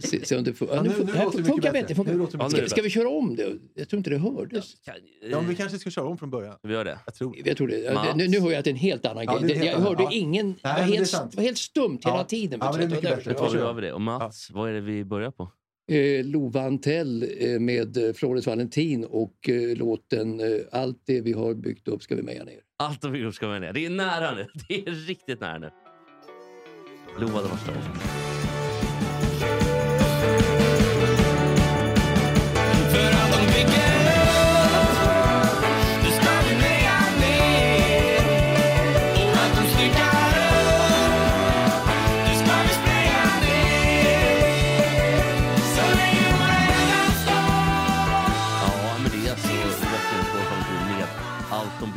Se, se om det Ja, nu- nu, här det funkar bättre. Funkar. Det Ska, vi köra om det? Jag tror inte det hördes. Ja, vi kanske ska köra om från början. Vi gör det. Jag tror det. Jag tror det. Ja, Mats? Nu, nu hör jag att det är en helt annan Ja, grej. det är en helt jag hörde ja. ingen... det, Nej, var det helt, det var helt stumt hela Ja. tiden. Ja, det är mycket bättre. Tar vi över det. Och Mats, vad är det vi börjar på? Eh, Lova Antell eh, med eh, Florence Valentin och eh, låten eh, Allt det vi har byggt upp ska vi meja ner. Allt vi gjort ska vara med. Det är nära nu. Det är riktigt nära nu. Lovade var stolt.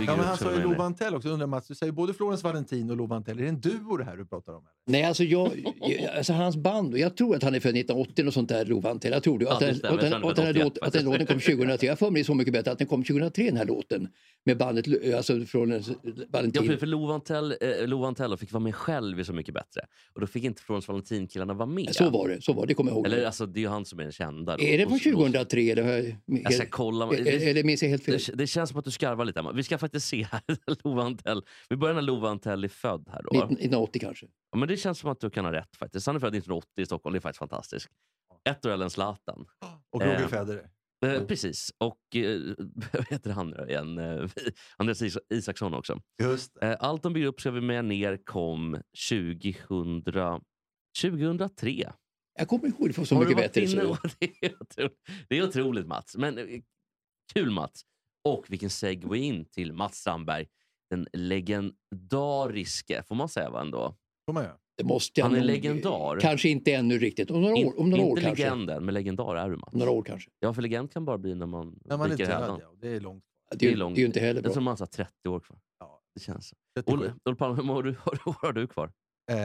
Bygger Ja, men upp. han sa ju med. Lova Antell också. Undrar Mats, du säger både Florence Valentin och Lova Antell. Är det en duo det här du pratar om? Eller? Nej, alltså, jag, jag- alltså hans band, och jag tror att han är född 1980 och sånt där, Lova Antell. Jag tror det. Ja, Att, det den, stämmer. och den, Jag tror och den, här han är låt, född att den 81 låten kom 2003. Jag för mig så mycket bättre att den kom 2003 den här låten. Med bandet, alltså från eh, Ja, Valentin. för, för Lovantell eh, Lovantell fick vara med själv är så mycket bättre. Och då fick inte Florence Valentin-killarna vara med. Så var det, så var det, det kommer jag ihåg. Eller alltså, det är ju han som är den kända. då. är det från och- 2003? Eller, jag- Jag ska kolla. eller, eller minns jag helt fel? Det, det känns som att du skarvar lite. Vi ska faktiskt se här. Lova Antell. Vi börjar när Lova Antell är född här. Då. 1980 kanske. Ja, men det känns som att du kan ha rätt faktiskt. Han är född 1980 i Stockholm. Det är faktiskt fantastiskt. Ett år äldre än Zlatan. Och Roger Eh, Federer. Eh, precis. Och eh, vad heter han nu igen? Eh, Andreas Is- Isaksson också. Just. Eh, Allt de bygger upp ska vi med ner kom 2000, 2003. Jag kommer ihåg det för så Har mycket bättre. Det är, otroligt, det är otroligt Mats. Men eh, kul Mats. Och vilken segway in till Mats Strandberg. Den legendariske, får man säga va ändå? Får man göra. Det måste jag Han är nog- legendar. Kanske inte ännu riktigt. Om några In- år, om några år inte kanske. legenden, men legendar är du Mats. Om några år kanske. Ja, för legend kan bara bli när man, När man är död, ja. Det är långt. Det Det är, är långt. det är ju inte heller Jag bra. tror man har 30 år kvar. Ja. Det känns så. 37. Olle, Olle Palme, hur du, hur har du kvar? Eh,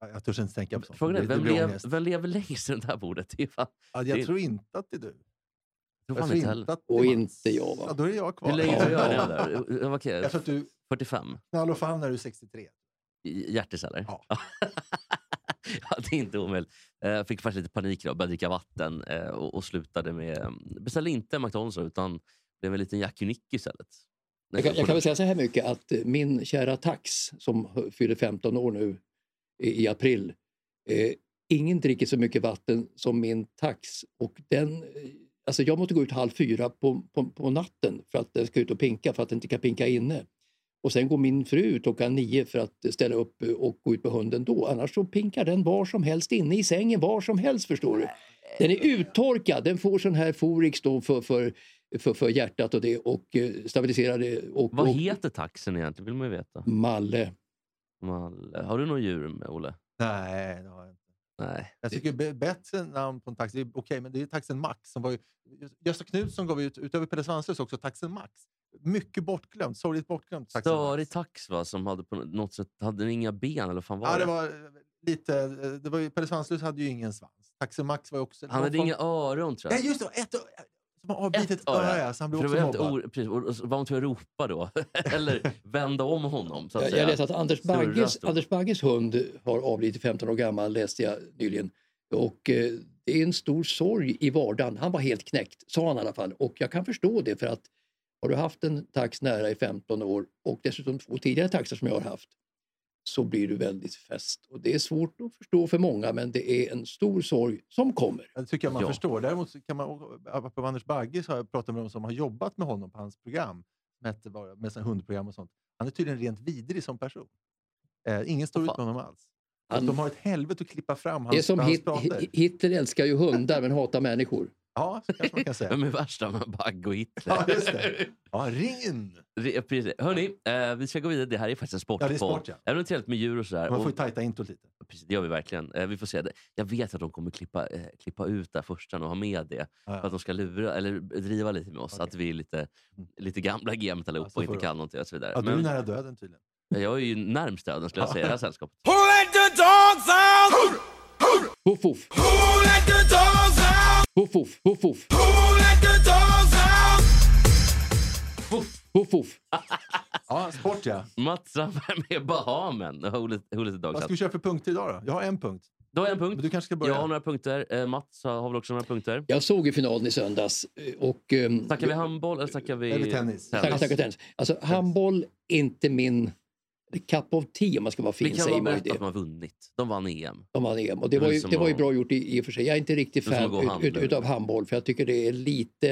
jag törs inte tänka på sånt. Frågan är, vem, lev, vem lever längst i det där bordet? Det är fan, Ja, det- jag tror inte att det är du. Jag tror Jag fan tror inte heller. är Och inte jag, va? Ja, då är jag kvar. Hur länge Ja. har jag det där? Okej, Jag tror att du 45? knall och fan när du är 63. I- Hjärtis eller? Ja. ja, det är inte omöjligt. Eh, Jag fick faktiskt lite panik då, började dricka vatten eh, och, och slutade med... eh, Beställde inte McDonalds utan blev en liten Jackie Nick istället. Jag kan, jag kan väl säga så här mycket att eh, min kära Tax som fyller 15 år nu i, i april. Eh, ingen dricker så mycket vatten som min Tax. Och den, eh, alltså jag måste gå ut halv fyra på, på, på natten för att den ska ut och pinka för att den inte kan pinka inne. Och sen går min fru ut klockan nio för att ställa upp eh, och gå ut på hunden då. Annars så pinkar den var som helst inne i sängen, var som helst förstår du. Den är uttorkad, den får sån här Forix då för, för, för, för hjärtat och det och eh, stabiliserar det. Och, Vad och, heter taxen egentligen? vill man ju veta. Malle. Malle. Har du något djur med Olle? Nej, det har jag inte. Nej. Jag tycker be- bättre namn på en taxi, det okej, men det är taxen Max. Som var ju, Gösta Knutsson gav ut, utöver Pelle Svanslös också taxen Max. Mycket bortglömt, sorgligt bortglömt. Störig tax va? Som hade på något sätt hade inga ben eller fan var Ja, det? det var eh, lite... eh, Det var ju, Pelle Svanslös hade ju ingen svans. Taxen Max var också... Han hade någon inga öron tror jag. Nej, just det! Ett, som har avbitit ett öra, så han För också mobbad. or- precis, och var man tvungen att ropa då. Eller vända om honom. Så att Jag, säga. jag läste att Anders Bagges. Anders Bagges hund har avlidit 15 år gammal, läste jag nyligen. Och eh, det är en stor sorg i vardagen. Han var helt knäckt, sa han i alla fall. Och jag kan förstå det för att har du haft en tax nära i 15 år och dessutom två tidigare taxar som jag har haft så blir du väldigt fäst. Och det är svårt att förstå för många men det är en stor sorg som kommer. Det tycker jag man Ja. förstår. Däremot kan man, apropå Anders Bagge så har jag pratat med de som har jobbat med honom på hans program, bara- med sina hundprogram och sånt. Han är tydligen rent vidrig som person. Eh, ingen står ut med honom alls. Han- de har ett helvete att klippa fram hans, Det är som hans Hit, Hitler älskar ju hundar men hatar människor. Ja, så kanske man kan säga. Vem är värst av Bagge och Hitler? Ja, just det. Ja, ring in! Precis. Hörni, eh, vi ska gå vidare. Det här är faktiskt en sport. Ja, det är sport, ja. Även om det är trevligt med djur och sådär. Man får ju tajta introt lite. precis, det gör vi verkligen. Eh, vi får se. Det. Jag vet att de kommer klippa, eh, klippa ut det här första och ha med det. Ja, För att de ska lura, eller driva lite med oss. Okej. Att vi är lite, Mm. lite gamla i gamet allihopa och inte kan någonting och så vidare. Ja, du är Men nära döden tydligen. jag är ju närmst döden skulle jag Ja. säga i det här sällskapet. Who let the dogs out? Voff, voff, Who let the dogs out? Voff, voff, voff, voff, Who let the dogs out? voff, voff. Ja, sport ja. Mats Sandberg med Bahamen. Who let, who let the dogs Vad ska out. vi köra för punkter idag då? Jag har en punkt. Då har jag en Men punkt. du kanske ska Jag börja? har några punkter. Eh, Mats har väl också några punkter. Jag såg ju finalen i söndags. eh, Och, ehm, Snackar vi handboll eller snackar vi Eller tennis. Tackar, tackar, tennis. Alltså, handboll är inte min cup of tea om man ska vara Vi fin. kan säger bara man berätta att det. har vunnit. De vann EM. De vann EM. Och det, Det var ju, det var ju bra gjort i, i och för sig. Jag är inte riktigt Det fan ut, ut, utav handboll för jag tycker det är lite...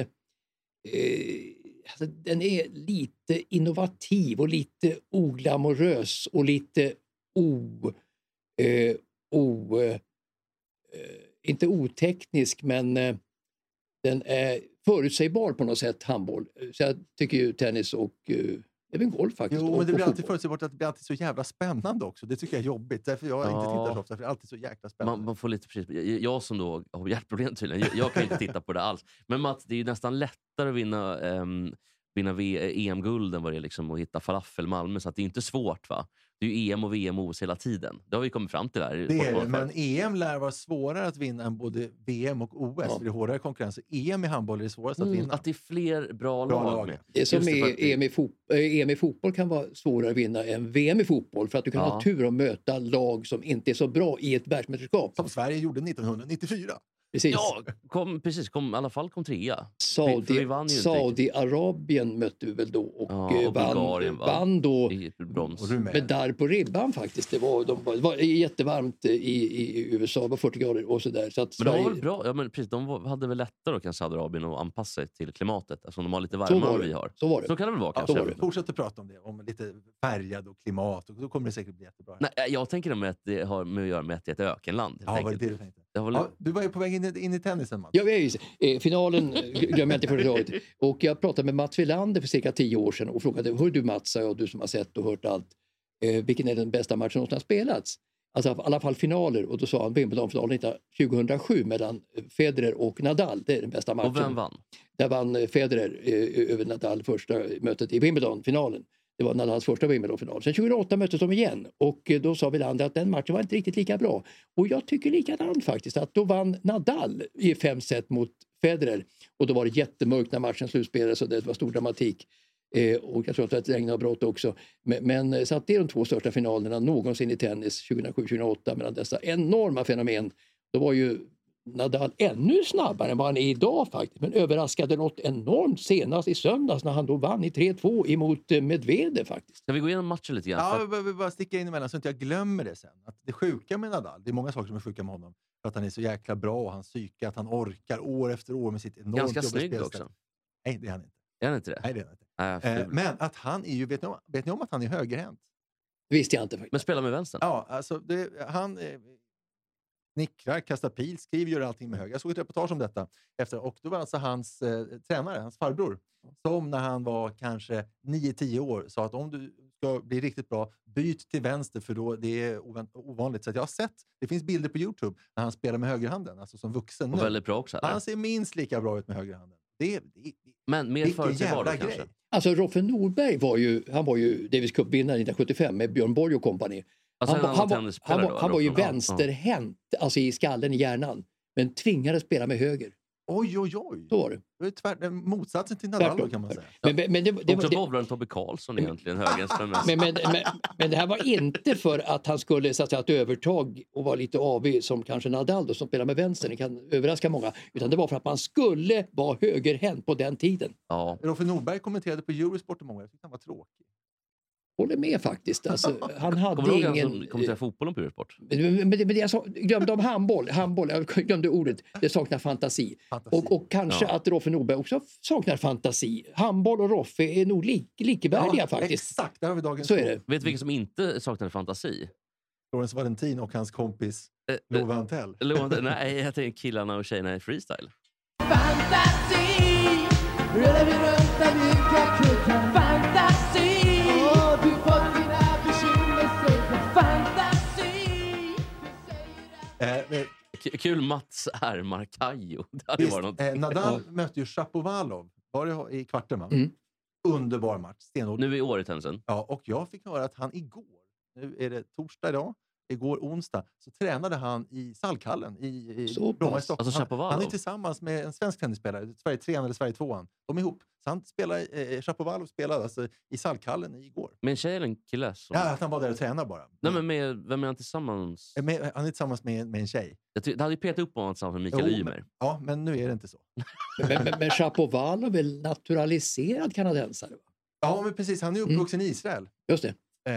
Eh, alltså, den är lite innovativ och lite oglamorös och lite o... Eh, o eh, inte oteknisk men eh, den är förutsägbar på något sätt, handboll. Så jag tycker ju tennis och eh, även golf faktiskt. Jo, men det blir alltid förutsägbart att det blir alltid så jävla spännande också. Det tycker jag är jobbigt. Därför jag inte Ja. tittar så ofta, för det är alltid så jäkla spännande. Man, man får lite precis, jag, jag som då har hjärtproblem tydligen, jag, jag kan inte titta på det alls. Men Mats, det är ju nästan lättare att vinna, um, vinna v- EM-guld än vad det är liksom att hitta falafel Malmö. Så att det är inte svårt. va? Det är ju EM och VM och OS hela tiden. Det har vi kommit fram till här. Det är det, men. EM lär vara svårare att vinna än både VM och OS. Ja. För det är hårdare konkurrens. EM i handboll är det svåraste att Mm, vinna. att det är fler bra, Bra lag lag. med. Det är som är att EM, i eh, EM i fotboll kan vara svårare att vinna än VM i fotboll för att du kan Ja. ha tur att möta lag som inte är så bra i ett världsmästerskap. Som Sverige gjorde 1994. Precis. Ja, kom, precis. Kom, I alla fall kom trea. Saudi, Saudiarabien mötte vi väl då och, Ja, eh, och Bulgarien, vann, va? vann då med darr på ribban faktiskt. Det var, de, var- det var jättevarmt i, i, i USA, det var 40 grader och sådär. Så att Men de var Sverige- väl bra? Ja, men precis, de var, hade väl lättare kan Saudiarabien att anpassa sig till klimatet eftersom de har lite varmare var än vi har. Så var det. Så kan det väl vara Ja, kanske? var. Fortsätt att prata om det, om lite färgad och klimat. Och då kommer det säkert bli jättebra. Nej, jag tänker med att det har med att göra med att det är ett ökenland. ja, var det det du tänkte? Väl- Ja, du var ju på väg in i, in i tennisen, Mats. Ja, vi är ju, eh, finalen glömmer jag inte förra året. Och jag pratade med Mats Wilander för cirka tio år sedan och frågade, hör du Mats, jag, du som har sett och hört allt, eh, vilken är den bästa matchen som någonsin har spelats? Alltså i alla fall finaler och då sa han Wimbledonfinalen 2007 mellan eh, Federer och Nadal, det är den bästa matchen. Och vem vann? Där vann eh, Federer eh, över Nadal första mötet i Wimbledon-finalen. Det var Nadals första Wimbledon-final. Sen 2008 möttes de igen och eh, då sa Wilander att den matchen var inte riktigt lika bra. Och jag tycker likadant faktiskt att då vann Nadal i fem set mot Federer och då var det jättemörkt när matchen slutspelades och det var stor dramatik. Eh, och jag tror att det var ett regnavbrott också. Men, men eh, så att det är de två största finalerna någonsin i tennis 2007-2008 mellan dessa enorma fenomen. Då var ju Nadal ännu snabbare än vad han är idag faktiskt. Men överraskade något enormt senast i söndags när han då vann i 3-2 emot eh, Medvedev faktiskt. Ska vi gå igenom matchen lite grann? Ja, jag behöver bara sticka in emellan så att jag glömmer det sen. Att det sjuka med Nadal, det är många saker som är sjuka med honom. För att han är så jäkla bra och hans psyke, att han orkar år efter år med sitt enormt Ganska snygg också. Nej, det är han inte. Är han inte det? Nej, det är han inte. Eh, ful. men att han är ju, vet ni, om, vet ni om att han är högerhänt? Det visste jag inte faktiskt. Men spela med vänstern? Ja, alltså det, han eh, nickrar, kastar pil, skriver, gör allting med höger. Jag såg ett reportage om detta. Efter, och då var alltså hans eh, tränare, hans farbror, som när han var kanske 9-10 år sa att om du ska bli riktigt bra, byt till vänster för då det är ovan- ovanligt. Så att jag har sett, det finns bilder på Youtube när han spelar med högerhanden, alltså som vuxen Och nu. väldigt bra också. Eller? Han ser minst lika bra ut med högerhanden. Det, det, Men mer vilken förutsägbar då jävla kanske? grej. Alltså Roffe Norberg var ju, han var ju Davis Cup-vinnare 1975 med Björn Borg och kompani. Alltså, Han, var- han, var, han, var, då, han var ju vänsterhänt, alltså i skallen, i hjärnan. Men tvingades spela med höger. Oj, oj, oj. Så var det. Det är tvärt, motsatsen till Nadal Tvärtom. kan man säga. Men, men, men, det, det, Också det, bowlaren Tobbe Karlsson egentligen, högerspelaren. men, men, men, men det här var inte för att han skulle så att säga, ett övertag och vara lite avig som kanske Nadal då, som spelar med vänster. Det kan överraska många. Utan det var för att man skulle vara högerhänt på den tiden. Ja. Roffe Norberg kommenterade på Eurosport i många Jag tyckte han var tråkig. Håller med faktiskt. Alltså, han hade Kommer du ihåg han ingen... kommenterade fotbollen på Eurosport? Men, men, men jag sa, glömde om handboll, handboll, jag glömde ordet, det saknar fantasi. Fantasi. Och, och kanske Ja. att Roffe Norberg också saknar fantasi. Handboll och Roffe är nog lik, likvärdiga Ja, faktiskt. Exakt, där har vi dagens Så är det. Vet du vilken som inte saknade fantasi? Lorentz Valentin och hans kompis Eh, eh, Love Antell. Nej, jag tänker killarna och tjejerna i freestyle. Fantasi Rullar vi runt den mjuka kuken Eh, eh, Kul Mats. Det hade Visst, varit något. eh, Nadal mötte ju Shapovalov var det i kvarten. Va? Mm. Underbar match. Stenhård. Nu i år i tennisen. Ja, och jag fick höra att han igår, nu är det torsdag idag, igår onsdag, så tränade han i Salkhallen i, i Så Bromma i pass. Stockholm. Alltså han, han är tillsammans med en svensk tennisspelare, Sverige 3 eller Sverige 2 De är ihop. Så han spelar, eh, Shapovalov spelade alltså i Salkhallen igår. Med en tjej eller en kille? Som... Ja, att han var där och tränade bara. Nej, men med, vem är han tillsammans? Eh, med, han är tillsammans med, med en tjej. Jag ty- det hade ju petat upp honom tillsammans med Mikael Jo, Ymer. men, ja, men nu är det inte så. Men, men, men Shapovalov är väl naturaliserad kanadensare? Va? Ja, men precis. Han är Mm. uppvuxen i Israel. Just det. Eh,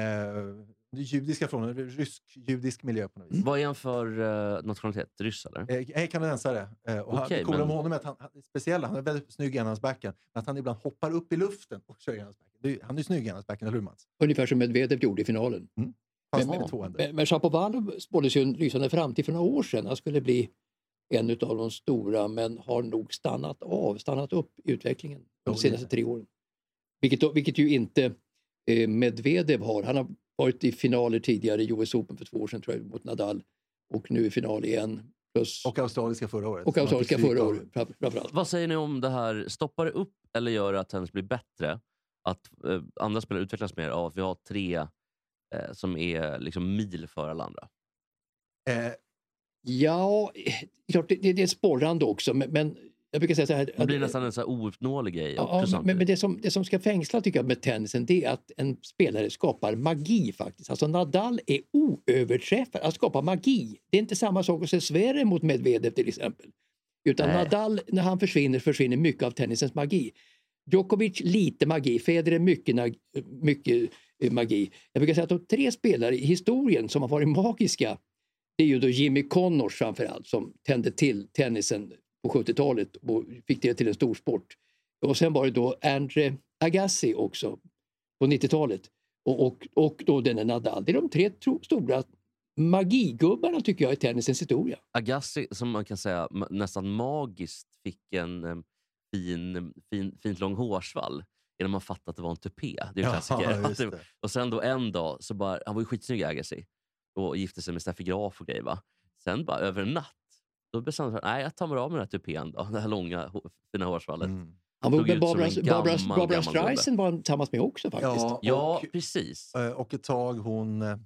judiska från en rysk-judisk miljö på något vis. Vad är han för uh, nationalitet? Ryss eller? Eh, kanadensare. Eh, Och han, Okej, det coola men- med honom är att han, han är speciell. Han är väldigt snygg i enhandsbacken. Men att han ibland hoppar upp i luften och kör i enhandsbacken. Han är snygg i enhandsbacken, eller hur Mats? Ungefär som Medvedev gjorde i finalen. Fast Men- med två händer. Men, men Shapovalov spåddes ju en lysande framtid för några år sedan. Han skulle bli en av de stora men har nog stannat av, stannat upp i utvecklingen de Jo, senaste tre åren. Vilket, vilket ju inte eh, Medvedev har. Han har varit i finaler tidigare i US Open för två år sedan tror jag, mot Nadal och nu i final igen. Plus, och, australiska förra året. och australiska förra året fram- framförallt. Vad säger ni om det här? Stoppar det upp eller gör det att tennis blir bättre? Att eh, andra spelare utvecklas mer av att vi har tre eh, som är liksom mil före alla andra? Eh, Ja, eh, klart, det, det, det är sporrande också men, men jag brukar säga så här. Det blir att- nästan en så här ouppnåelig grej Ja, men, men det, som, det som ska fängsla tycker jag med tennisen det är att en spelare skapar magi faktiskt. Alltså Nadal är oöverträffad, att skapa magi. Det är inte samma sak att se Sverige mot Medvedev till exempel. Utan Nej. Nadal, när han försvinner, försvinner mycket av tennisens magi. Djokovic lite magi, Federer mycket, mycket eh, magi. Jag brukar säga att de tre spelare i historien som har varit magiska det är ju då Jimmy Connors framförallt som tände till tennisen på 70-talet och fick det till en stor sport. Och sen var det då Andre Agassi också på 90-talet och, och, och då denne Nadal. Det är de tre tro, stora magigubbarna tycker jag i tennisens historia. Agassi, som man kan säga nästan magiskt fick en fin, fin, fint lång hårsvall innan man fattade att det var en tupé. Det är en klassiker. ja, det- det. Och sen då en dag, så bara, han var ju skitsnygg Agassi och gifte sig med Steffi Graf och grejer. Va? Sen bara över en natt, då bestämde han sig nej jag tar mig av med den här tupén då, det här långa fina hårsvallet. Mm. Han var Barbara, en Barbara, Barbara. Streisand var han tillsammans med också faktiskt. Ja, Ja, och, precis. eh, och ett tag hon... eh,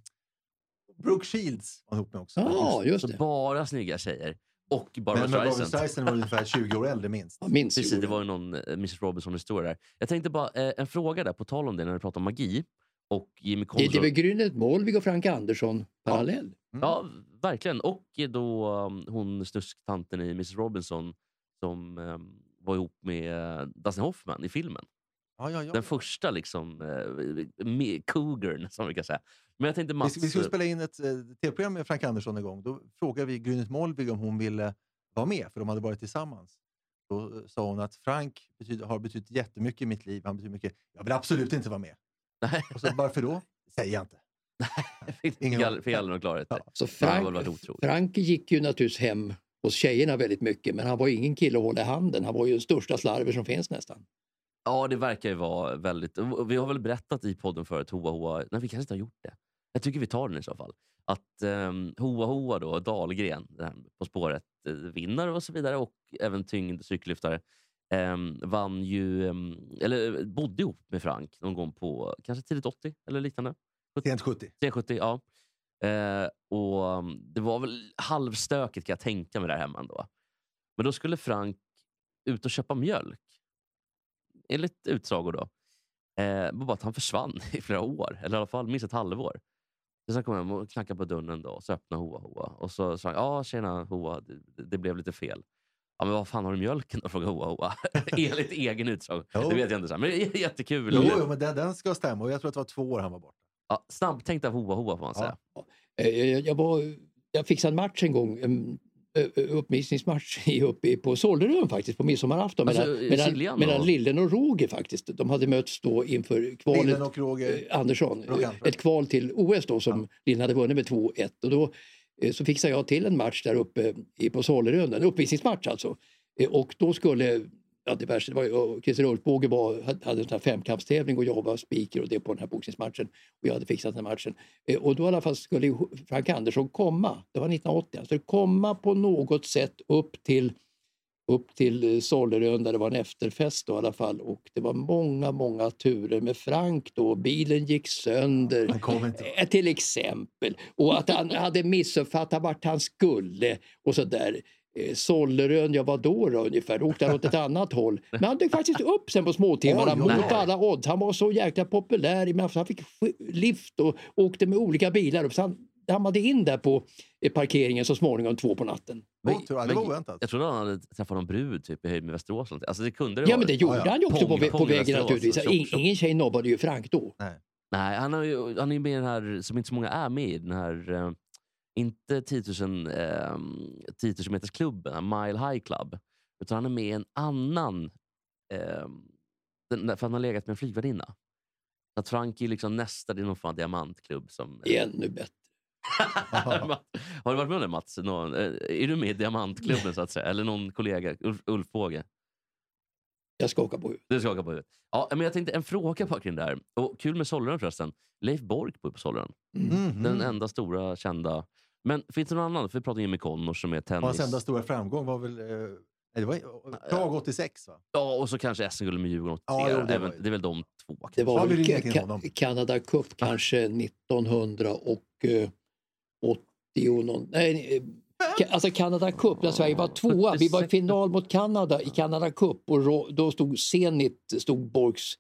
Brooke Shields var ihop med också. Ja, just Så det. bara snygga tjejer. Och Barbara men, men Barbara Streisand. Streisand var ungefär 20 år äldre minst. Ja, minst Precis, det var ju någon eh, Mrs Robinson-historia där. Jag tänkte bara, en fråga där på tal om det när du pratar om magi. Och Jimmy det, är väl Grynet Molvig och Frank Andersson parallell. Mm. Ja, verkligen. Och då um, hon snusktanten i Mrs Robinson som um, var ihop med uh, Dustin Hoffman i filmen. Ja, ja, ja. Den första liksom, med Cougarn, som vi kan säga. Men jag tänkte Vi, Mats... vi skulle spela in ett eh, tv-program med Frank Andersson en gång. Då frågade vi Grynet Molvig om hon ville vara med, för de hade varit tillsammans. Då eh, sa hon att Frank betyder, har betytt jättemycket i mitt liv. Han betyder mycket. Jag vill absolut inte vara med. Nej, Och så, varför då? Säger jag inte. Aning. fick aldrig någon klarhet där. Så Frank. Frank gick ju naturligtvis hem hos tjejerna väldigt mycket men han var ju ingen kille att hålla i handen. Han var ju den största slarver som finns nästan. Ja, det verkar ju vara väldigt... Vi har väl berättat i podden förut, Hoa Hoa... Nej, vi kanske inte har gjort det. Jag tycker vi tar den i så fall. Att um, Hoa Hoa då, Dahlgren, På spåret, eh, vinnare och så vidare och även tyngd cykellyftare. Um, vann ju, ehm, eller bodde ihop med Frank någon gång på kanske tidigt 80 eller liknande. Sent 70. 370, ja. Eh, och um, Det var väl halvstökigt kan jag tänka mig där hemma ändå. Men då skulle Frank ut och köpa mjölk. Enligt utsagor då. Eh, bara att han försvann i flera år, eller i alla fall minst ett halvår. Så sen kom jag hem och knackade på dörren och så öppnade Hoa Hoa. Och så sa han, ja tjena Hoa, det, det blev lite fel. Ja, men vad fan har du mjölken då? frågade Hoa Hoa. Enligt egen utsago. Det vet jag inte. Så här. Men det är jättekul. Jo, jo, men den, den ska stämma. Och jag tror att det var två år han var borta. Ja, av Hoa Hoa får man säga. Eh, Jag, jag, var, jag fixade en match en gång, en uppvisningsmatch i- uppe i- på Sollerön faktiskt på midsommarafton Alltså, eh, Siljan mellan och- Lillen och Roger faktiskt. De hade mötts då inför kvalet. Lillen och Roger. Eh, Andersson, Roger eh, ett kval till OS då som Lillen hade vunnit med 2-1. Och då eh, så fixade jag till en match där uppe i, på Sollerön, en uppvisningsmatch alltså. Eh, och då skulle Ja, värsta, det var, ju- Christer Ulfbåge var, hade en sån här femkampstävling och jag var speaker och det på den här boxningsmatchen. Och jag hade fixat den här matchen. Eh, och då i alla fall skulle Frank Andersson komma, det var 1980, han skulle komma på något sätt upp till upp till eh, Sollerön där det var en efterfest då, i alla fall. Och det var många, många turer med Frank då. Bilen gick sönder. Han kom inte. Eh, Till exempel. Och att han hade missuppfattat vart han skulle och så där. Eh, Sollerön, ja vad då, då ungefär? Då åkte han åt ett annat håll. Men han dök faktiskt upp sen på småtimmarna mot alla odds. Han var så jäkla populär. Han fick lift och åkte med olika bilar upp. Så han dammade in där på eh, parkeringen så småningom två på natten. Men- det var oväntat. Jag trodde han hade träffat någon brud typ, i höjd med Västerås. Alltså det kunde det Ja men det gjorde Ja, ja. han ju också på, Pong, på pong i vägen naturligtvis. In, tjopp. ingen tjej nobbade ju Frank då. Nej, han, har ju, han är ju med i den här, som inte så många är med i, den här, eh, inte 10 000, eh, 10 000 meters klubben, Mile High Club, utan han är med i en annan, eh, för han har legat med en flygvärdinna. Så Att Frank är liksom nästa, det är någon fan diamantklubb. Som, Ännu bättre. har du varit med om det Mats? Någon, eh, är du med i diamantklubben så att säga? Eller någon kollega? Ulf, Ulf Båge? Jag skakar på huvudet. Du skakar på huvudet. Ja, men jag tänkte en fråga på kring det här. Och kul med Sollen förresten. Leif Bork bor på Sollen. Mhm. Den enda stora kända. Men finns det någon annan? För vi pratar om Jimmy Connors som är tennis. Hans enda stora framgång var väl... Eh, nej, det var Prag 86 va? Ja, och så kanske SM-guld med Djurgården 83. Ja, jo, det Även, var ju- det är väl de två. Det kanske. var Ja, vi väl ringer Ka-. Canada Cup kanske 1980 och någon, nej, eh, alltså Canada Cup när Sverige var tvåa. Vi var i final mot Kanada i Canada Cup och då stod Zenit, stod Borgs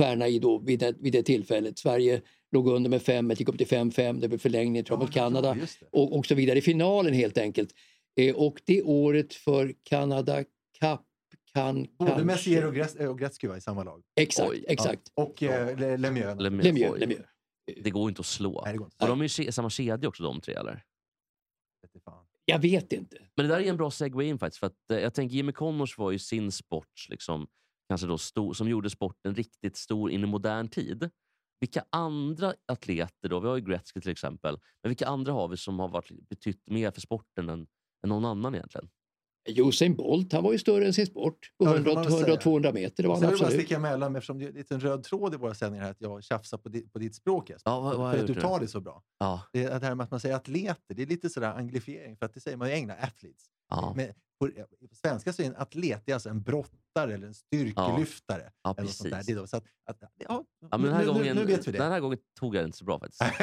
stjärna i då vid det, vid det tillfället. Sverige låg under med 5 gick upp till 5-5, det blev förlängning jag, mot Kanada och, och så vidare i finalen helt enkelt. Eh, och det året för Canada Cup kan Både kanske... Messier och, Gres- och Gretzky var i samma lag. Exakt, Oj. exakt. Ja. Och eh, Le- Lemieux. Lemieux. Lemieux, Oj. Lemieux. Det går inte att slå. Nej, inte. Och de är ju ke- samma kedja också de tre eller? Jag vet inte. Men det där är en bra segway in faktiskt. För att, eh, jag tänker Jimmy Connors var ju sin sports, liksom, kanske då stor, som gjorde sporten riktigt stor in i modern tid. Vilka andra atleter då? Vi har ju Gretzky till exempel. Men vilka andra har vi som har varit, betytt mer för sporten än, än någon annan egentligen? Usain Bolt, han var ju större än sin sport. På Ja, det får 100, man väl 100 säga. 200 meter, det var Sen han vill jag bara absolut. sticka emellan eftersom det är en liten röd tråd i våra sändningar här att jag tjafsar på, di, på ditt språk Jesper. Ja, vad, vad för att du tar det så bra. Ja, Det, är det här med att man säger atleter, det är lite sådär anglifiering för att det säger man ju i England, athletes. ja, Men på, på svenska så är en atlet det är alltså en brottare eller en styrkelyftare. ja eller något sånt där. precis. Det är då, så att, att, ja, Ja, men den, här nu, gången, nu, vet vi det. den här gången tog jag det inte så bra faktiskt.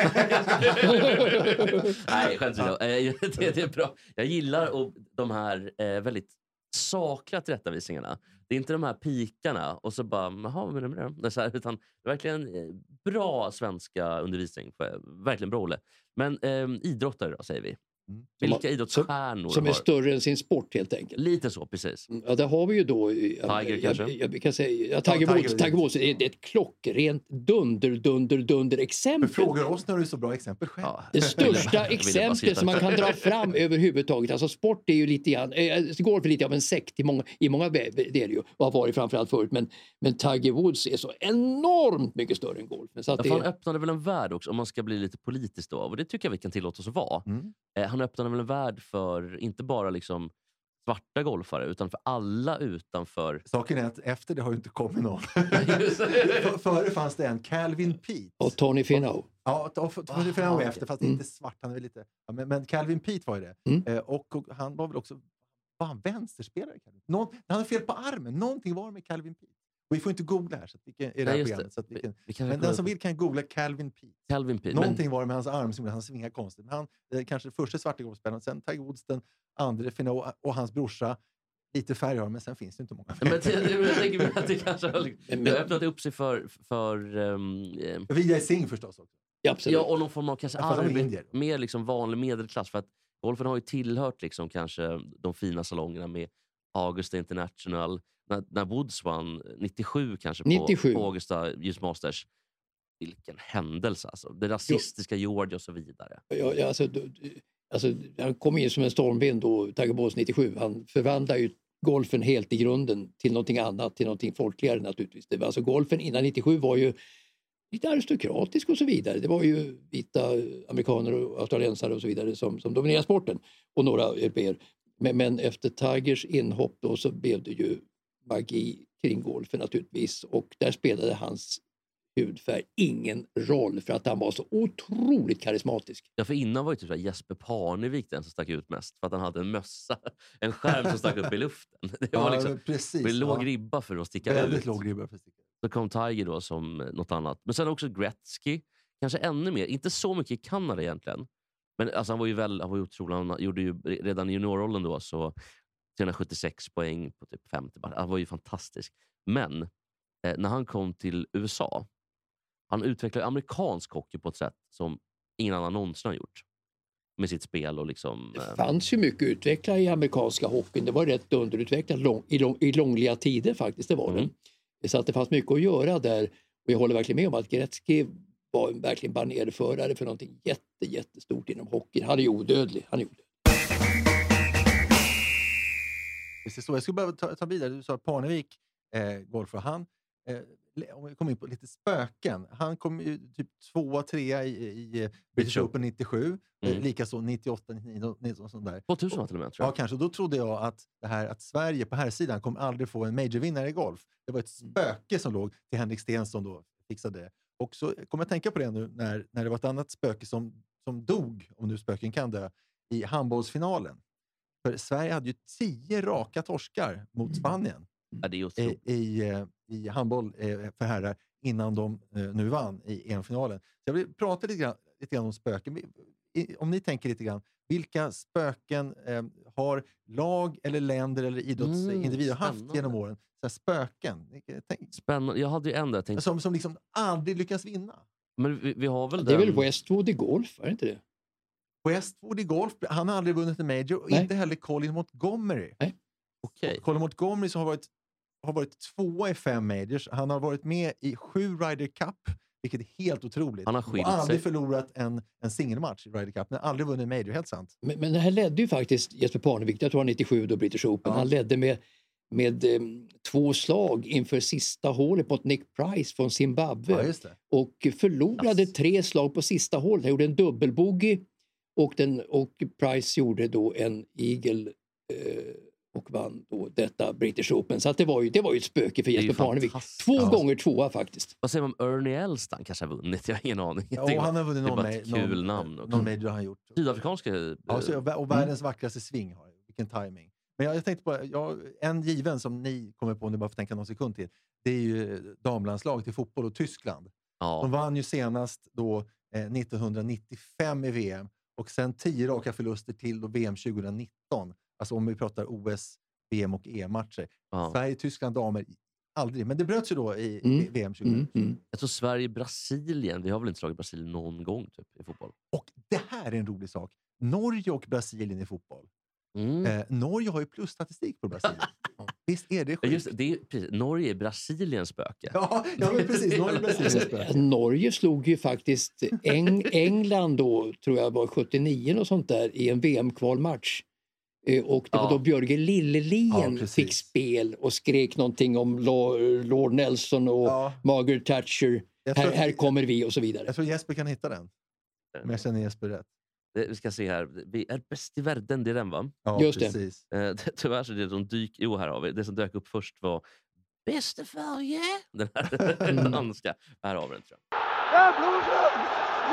Nej, skämt åsido. Eh, det, det är bra. Jag gillar de här eh, väldigt sakliga tillrättavisningarna. Det är inte de här pikarna och så bara, jaha, vad menar du med det? här, utan det är verkligen eh, bra svenska undervisning. Verkligen bra Olle. Men eh, idrottare då, säger vi. Mm. Vilka idrottsstjärnor Som är större än sin sport helt enkelt. Lite så, precis. Ja, där har vi ju då... Tiger jag, kanske? Jag, jag, kan säga, ja, Tiger Ja, Woods, Tiger Woods det är ett klockrent dunder, dunder, dunder Du exempel. frågar oss när du är så bra exempel själv. Ja. Det största exemplet som man kan dra fram överhuvudtaget. Alltså sport är ju lite grann, eh, golf är lite av en sekt i många, i många det ju och har varit framförallt förut. Men, men Tiger Woods är så enormt mycket större än golfen. Så att Ja, det, han öppnade väl en värld också, om man ska bli lite politisk då. Och det tycker jag vi kan tillåta oss att vara. Mm. Han öppnade väl en värld för, inte bara liksom svarta golfare, utan för alla utanför... Saken är att efter det har ju inte kommit någon. Före fanns det en Calvin Pete. och Tony Finau. Ja, och för, för, för Aha, efter, fast inte svart. Han är lite, ja, men, men Calvin Pete var ju det. Mm. Eh, och, och han var väl också var han vänsterspelare? Någon, han hade fel på armen. Någonting var med Calvin Pete. Vi får inte googla här så att vi kan, i det här programmet. Så att vi kan, vi kan men den som vill kan googla Calvin Pete. Calvin Pete. Men, Någonting var det med hans arm som gjorde han svingade konstigt. Men han, eh, kanske den första svarta golfspelaren, sen Tiger Woods, den andra Finau och hans brorsa. Lite färg har men sen finns det inte många. men, det- det- jag tänker att det kanske har, liksom- Men- det har öppnat upp sig för... för um, Vijay Singh förstås också. Ja, absolut. ja, och någon form av kanske indier. mer liksom vanlig medelklass. För att golfen har ju tillhört liksom kanske de fina salongerna med Augusta International. När, när Woods vann 97 kanske på, 97. på Augusta Youth Masters. Vilken händelse alltså. Det rasistiska Georgia och så vidare. Ja, ja, alltså, alltså, han kom in som en stormvind då, Tiger Woods 97. Han förvandlade ju golfen helt i grunden till någonting annat, till någonting folkligare naturligtvis. Det var, alltså, golfen innan 97 var ju lite aristokratisk och så vidare. Det var ju vita amerikaner och australiensare och så vidare som, som dominerade sporten och några europeer. Men, men efter Tigers inhopp då så blev det ju magi kring golfen naturligtvis och där spelade hans hudfärg ingen roll för att han var så otroligt karismatisk. Ja, för innan var ju typ så Jesper Parnevik den som stack ut mest. För att han hade en mössa, en skärm som stack upp i luften. Det var Ja, liksom precis. det låg ja. ribba för att sticka Väldigt ut. låg ribba för att sticka. Så kom Tiger då som något annat. Men sen också Gretzky. Kanske ännu mer. Inte så mycket i Kanada egentligen. Men alltså, han var ju väl, han var ju otrolig. Han gjorde ju redan i junioråldern då så 376 poäng på typ 50 matcher. Han var ju fantastisk. Men eh, när han kom till USA, han utvecklade amerikansk hockey på ett sätt som ingen annan någonsin har gjort. Med sitt spel och liksom... Det eh, fanns ju mycket att utveckla i amerikanska hockeyn. Det var rätt underutvecklat lång, i, lång, i långliga tider faktiskt. Det var Mm. det. Så att det fanns mycket att göra där. Och jag håller verkligen med om att Gretzky var en verkligen banerförare för någonting jätte, jättestort inom hockeyn. Han är odödlig. Han är odödlig. Det så. Jag skulle bara ta, ta vidare. Du sa Parnevik, eh, golfer. Han, eh, om vi kommer in på lite spöken. Han kom ju typ tvåa, trea i, i British Open 97. Mm. Eh, Likaså 98, 99, 99 och sånt där. 2000 var till och med, tror Ja, jag. kanske. Då trodde jag att, det här, att Sverige på här sidan kommer aldrig få en majorvinnare i golf. Det var ett Mm. spöke som låg till Henrik Stenson då fixade det. Och så kommer jag tänka på det nu när, när det var ett annat spöke som, som dog, om nu spöken kan dö, i handbollsfinalen. För Sverige hade ju tio raka torskar mot Mm. Spanien Ja, är i, i, eh, i handboll eh, för herrar innan de eh, nu vann i EM-finalen. Så jag vill prata lite grann, lite grann om spöken. Om ni tänker lite grann, vilka spöken eh, har lag eller länder eller idrottsindivider Mm, haft genom åren? Så här, spöken tänka- Spännande. Jag hade ju en där jag tänkte, som, som liksom aldrig lyckas vinna. men vi, vi har väl Det är den... väl Westwood i golf, är det inte det? Westwood i golf, han har aldrig vunnit en major och Nej. inte heller Colin Montgomery. Okej. Colin Montgomery som har varit, har varit tvåa i fem majors. Han har varit med i sju Ryder Cup, vilket är helt otroligt. Han har och aldrig sig. förlorat en, en singelmatch i Ryder Cup. Men aldrig vunnit en major, helt sant. Men, men det här ledde ju faktiskt Jesper Parnevik, jag tror han 97 då British Open. Ja. Han ledde med, med eh, två slag inför sista hålet mot Nick Price från Zimbabwe. Ja, och förlorade Yes. tre slag på sista hålet. Han gjorde en dubbelbogey och, den, och Price gjorde då en eagle eh, och vann då detta British Open. Så att det, var ju, det var ju ett spöke för Det Jesper Parnevik. Två Ja. gånger tvåa faktiskt. Vad säger man om Ernie Els? Han kanske har vunnit? Jag har ingen aning. Ja, Det och han har vunnit det någon, ma- kul någon, namn eh, någon major han gjort. Sydafrikanska... eh, Ja, så, och Mm. världens vackraste swing har han. Vilken timing. Men jag, jag tänkte på, jag, en given som ni kommer på, ni bara får tänka någon sekund till, det är ju damlandslaget i fotboll och Tyskland. De ja. vann ju senast då eh, 1995 i VM och sen tio raka förluster till då VM 2019. Alltså om vi pratar OS, VM och EM-matcher. ja. Sverige, Tyskland, damer, aldrig. Men det bröts ju då i Mm. VM 2019. Mm, mm. Jag tror Sverige-Brasilien. Vi har väl inte slagit Brasilien någon gång typ, i fotboll? Och det här är en rolig sak. Norge och Brasilien i fotboll. Mm. Eh, Norge har ju plusstatistik på Brasilien. Visst är det sjukt? Just, det, är, precis, Norge är Brasiliens spöke. Ja, ja precis. Norge och Brasilien Alltså, spöke. Norge slog ju faktiskt Eng England då, tror jag var 79 och sånt där, i en VM-kvalmatch. Eh, Och det var Ja. då Björge Lillelien Ja, fick spel och skrek någonting om Lo- Lord Nelson och Ja, Margaret Thatcher. Här, här kommer vi och så vidare. jag tror Jesper kan hitta den. Om jag känner Jesper rätt. Det- Vi ska se här. Vi är bäst i världen, det är den va? Ja, Just det. precis. Eh, det- Tyvärr så är det som dyk... Jo, här har vi. Det som dök upp först var Bäst i Sverige! Den här Mm. danska. Här har vi den tror jag.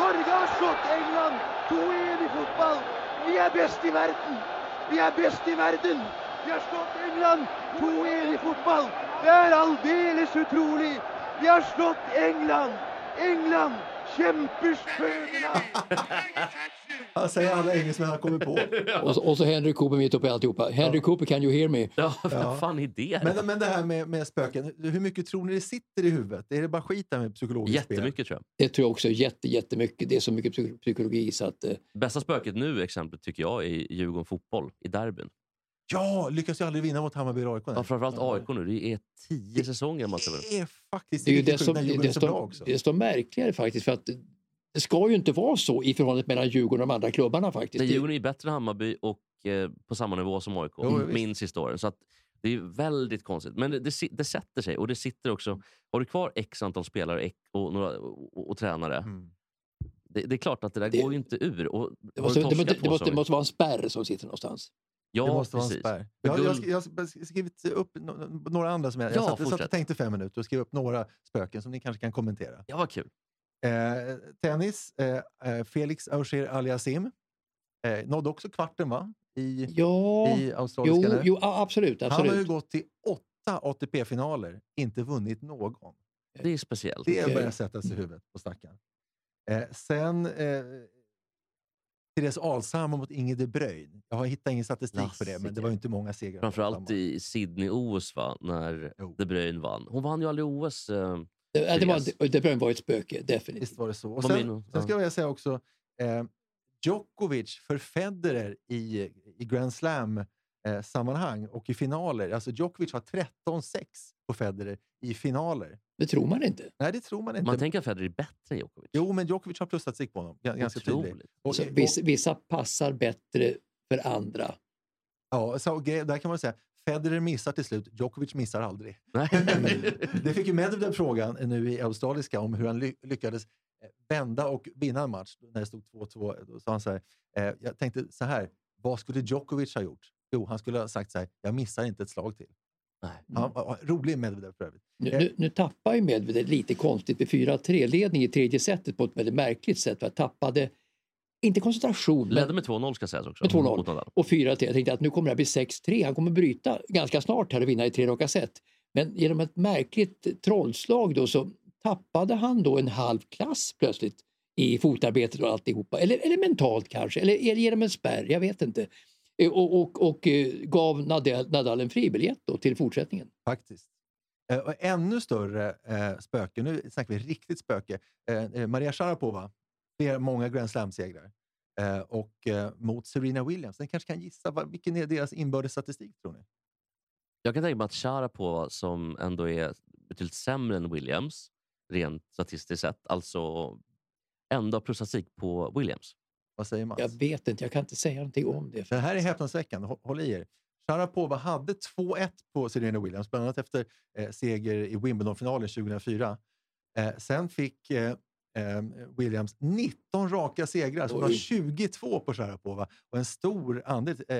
Norge har slått England 2-1 i fotboll. Vi är bäst i världen! Vi är bäst i världen! Vi har slått England 2-1 i fotboll. Det är alldeles otroligt! Vi har slått England! England! Kämpers! Han säger alla engelsmän han kommer på. Och, så- och så Henry Cooper mitt uppe i alltihopa. Henry Cooper, can you hear me? Ja, Ja. vad fan är det? Men, men det här med, med spöken, hur mycket tror ni det sitter i huvudet? Är det bara skit där med psykologiskt spel? Jättemycket tror jag. Det tror jag också jätte, jättemycket. Det är så mycket psy- psykologi så att... Eh, Bästa spöket nu exemplet tycker jag är Djurgården Fotboll i derbyn. Ja, lyckas ju aldrig vinna mot Hammarby och AIK. Ja, framförallt AIK nu. Det är tio säsonger man ska Det är faktiskt det är ju desto, också. desto märkligare faktiskt för att det- ska ju inte vara så i förhållandet mellan Djurgården och de andra klubbarna faktiskt. Det- Djurgården är ju bättre än Hammarby och eh, på samma nivå som AIK. Jo, sista åren. Så att det är väldigt konstigt. Men det, det, det sätter sig. Och det sitter också... Har du kvar x antal spelare och, några, och, och, och tränare. Mm. Det, det är klart att det där Det- går ju inte ur. Och Det måste, det, måste, det, måste, måste vara en spärr som sitter någonstans. Ja, det måste precis. vara en spärr. Jag, jag, jag har skrivit upp några andra som jag... Ja, jag satt, satt och tänkte fem minuter och skrev upp några spöken som ni kanske kan kommentera. Ja, vad kul. Eh, tennis, eh, eh, Felix Auger Aliassime. Eh, nådde också kvarten va? I, Ja, i australiska. jo, jo a- absolut. Han har ju absolut. gått till åtta ATP-finaler, inte vunnit någon. Det är speciellt. Det börjar sätta sig i huvudet på stackaren. Eh, sen eh, Therese Alshammar mot Inge de Bruyne. Jag har hittat ingen statistik på det, men det var ju inte många segrar. Framförallt i Sydney-OS, när Jo. De Bruyne vann. Hon vann ju aldrig OS. Eh, Det, det, var, det, det började vara ett spöke, definitivt. Visst var det så. Och sen, sen ska jag säga också, eh, Djokovic för Federer i, i Grand Slam-sammanhang och i finaler. Alltså Djokovic har 13-6 på Federer i finaler. Det tror man inte. Nej, det tror man inte. man tänker att Federer är bättre än Djokovic. Jo, men Djokovic har plus statistik på honom. Ganska tydligt. Och, vissa, vissa passar bättre för andra. ja, så, där kan man säga, Federer missar till slut, Djokovic missar aldrig. Nej. det fick ju Medvedev frågan nu i australiska om hur han ly- lyckades eh, vända och vinna en match när det stod 2-2. Då sa han så här, eh, jag tänkte så här, vad skulle Djokovic ha gjort? Jo, han skulle ha sagt så här, jag missar inte ett slag till. Nej. Han, var rolig Medvedev för övrigt. Nu, nu, nu tappar ju Medvedev lite konstigt med 4-3-ledning i tredje setet på ett väldigt märkligt sätt. För jag tappade, inte koncentration, Ledde med 2-0 ska sägas också. Med 2-0. mot Nadal. och 4-3. Jag tänkte att nu kommer det här bli 6-3. Han kommer bryta ganska snart här och vinna i tre raka set. Men genom ett märkligt trollslag då så tappade han då en halv klass plötsligt i fotarbetet och alltihopa. Eller, eller mentalt kanske, eller, eller genom en spärr, jag vet inte. Eh, Och, och, och eh, gav Nadal, Nadal en fribiljett då till fortsättningen. Faktiskt. Eh, och ännu större eh, spöke, nu snackar vi riktigt spöke, eh, Maria Sharapova. Fler, många Grand Slam-segrar. Eh, och eh, mot Serena Williams. Ni kanske kan gissa, vad, vilken är deras inbördes statistik tror ni? Jag kan tänka mig att Sharapova, som ändå är betydligt sämre än Williams, rent statistiskt sett, alltså ändå har plusstatistik på Williams. Vad säger Mats? Jag vet inte, jag kan inte säga någonting om det. Det här är häpnadsväckande, Hå- håll i er. Sharapova hade 2-1 på Serena Williams, bland annat efter eh, seger i Wimbledon-finalen 2004. Eh, sen fick eh, Williams 19 raka segrar, så hon har Oj. 22 på Sharapova. Och en stor andel, eh,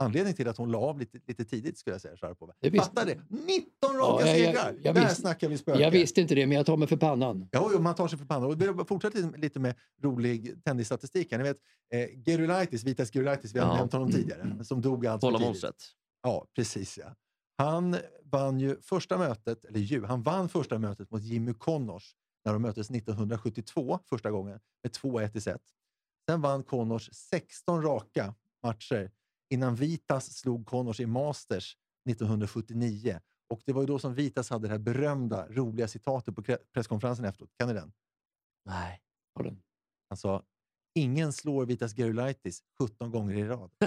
anledning till att hon la av lite, lite tidigt, skulle jag säga, Sharapova. Det visste- Fattar det? 19 raka Ja, jag- jag- segrar! jag Där visste- snackar vi spöke. Jag visste inte det, men jag tar mig för pannan. Ja, jo, man tar sig för pannan. Och vi fortsätter lite- med rolig tennisstatistik. Ni vet, eh, Gerulaitis, Vitas Gerulaitis, vi har Ja. nämnt honom Mm. tidigare, som dog allt för tidigt. Ja, precis ja. Han vann ju första mötet, eller ju, han vann första mötet mot Jimmy Connors när de möttes 1972 första gången med 2-1 i set. Sen vann Connors 16 raka matcher innan Vitas slog Connors i Masters 1979. Och det var ju då som Vitas hade det här berömda, roliga citatet på presskonferensen efteråt. Kan ni den? Nej. Har den. Han sa Ingen slår Vitas Gerulaitis 17 gånger i rad.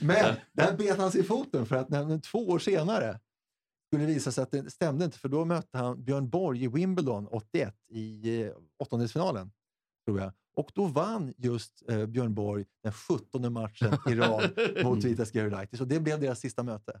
Men där bet han sig i foten för att två år senare skulle visa sig att det stämde inte för då mötte han Björn Borg i Wimbledon 81 i eh, åttondelsfinalen. Tror jag. Och då vann just eh, Björn Borg den 17 matchen i rad mot Vitas Gerulaitis och det blev deras sista möte.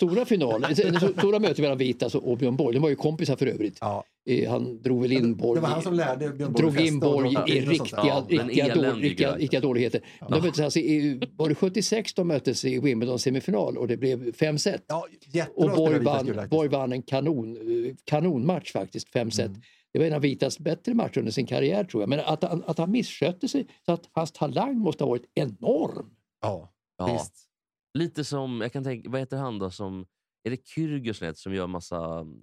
Stora finalen, det stora mötet mellan Vitas och Björn Borg, de var ju kompisar för övrigt. Ja. Eh, Han drog väl in Borg. Det var han som lärde Björn Borg drog in Borg i riktiga, Ja, riktiga, riktiga, riktiga dåligheter. De möttes alltså i, var det 76 de möttes i Wimbledon semifinal och det blev fem set. Ja, och Borg vann. Borg vann en kanon, eh, kanonmatch faktiskt, fem set. Mm. Det var en av Vitas bättre matcher under sin karriär tror jag. Men att han, att han misskötte sig så att hans talang måste ha varit enorm. Ja, Ja. visst. Lite som, jag kan tänka, vad heter han då som, är det Kyrgios som gör massa mm,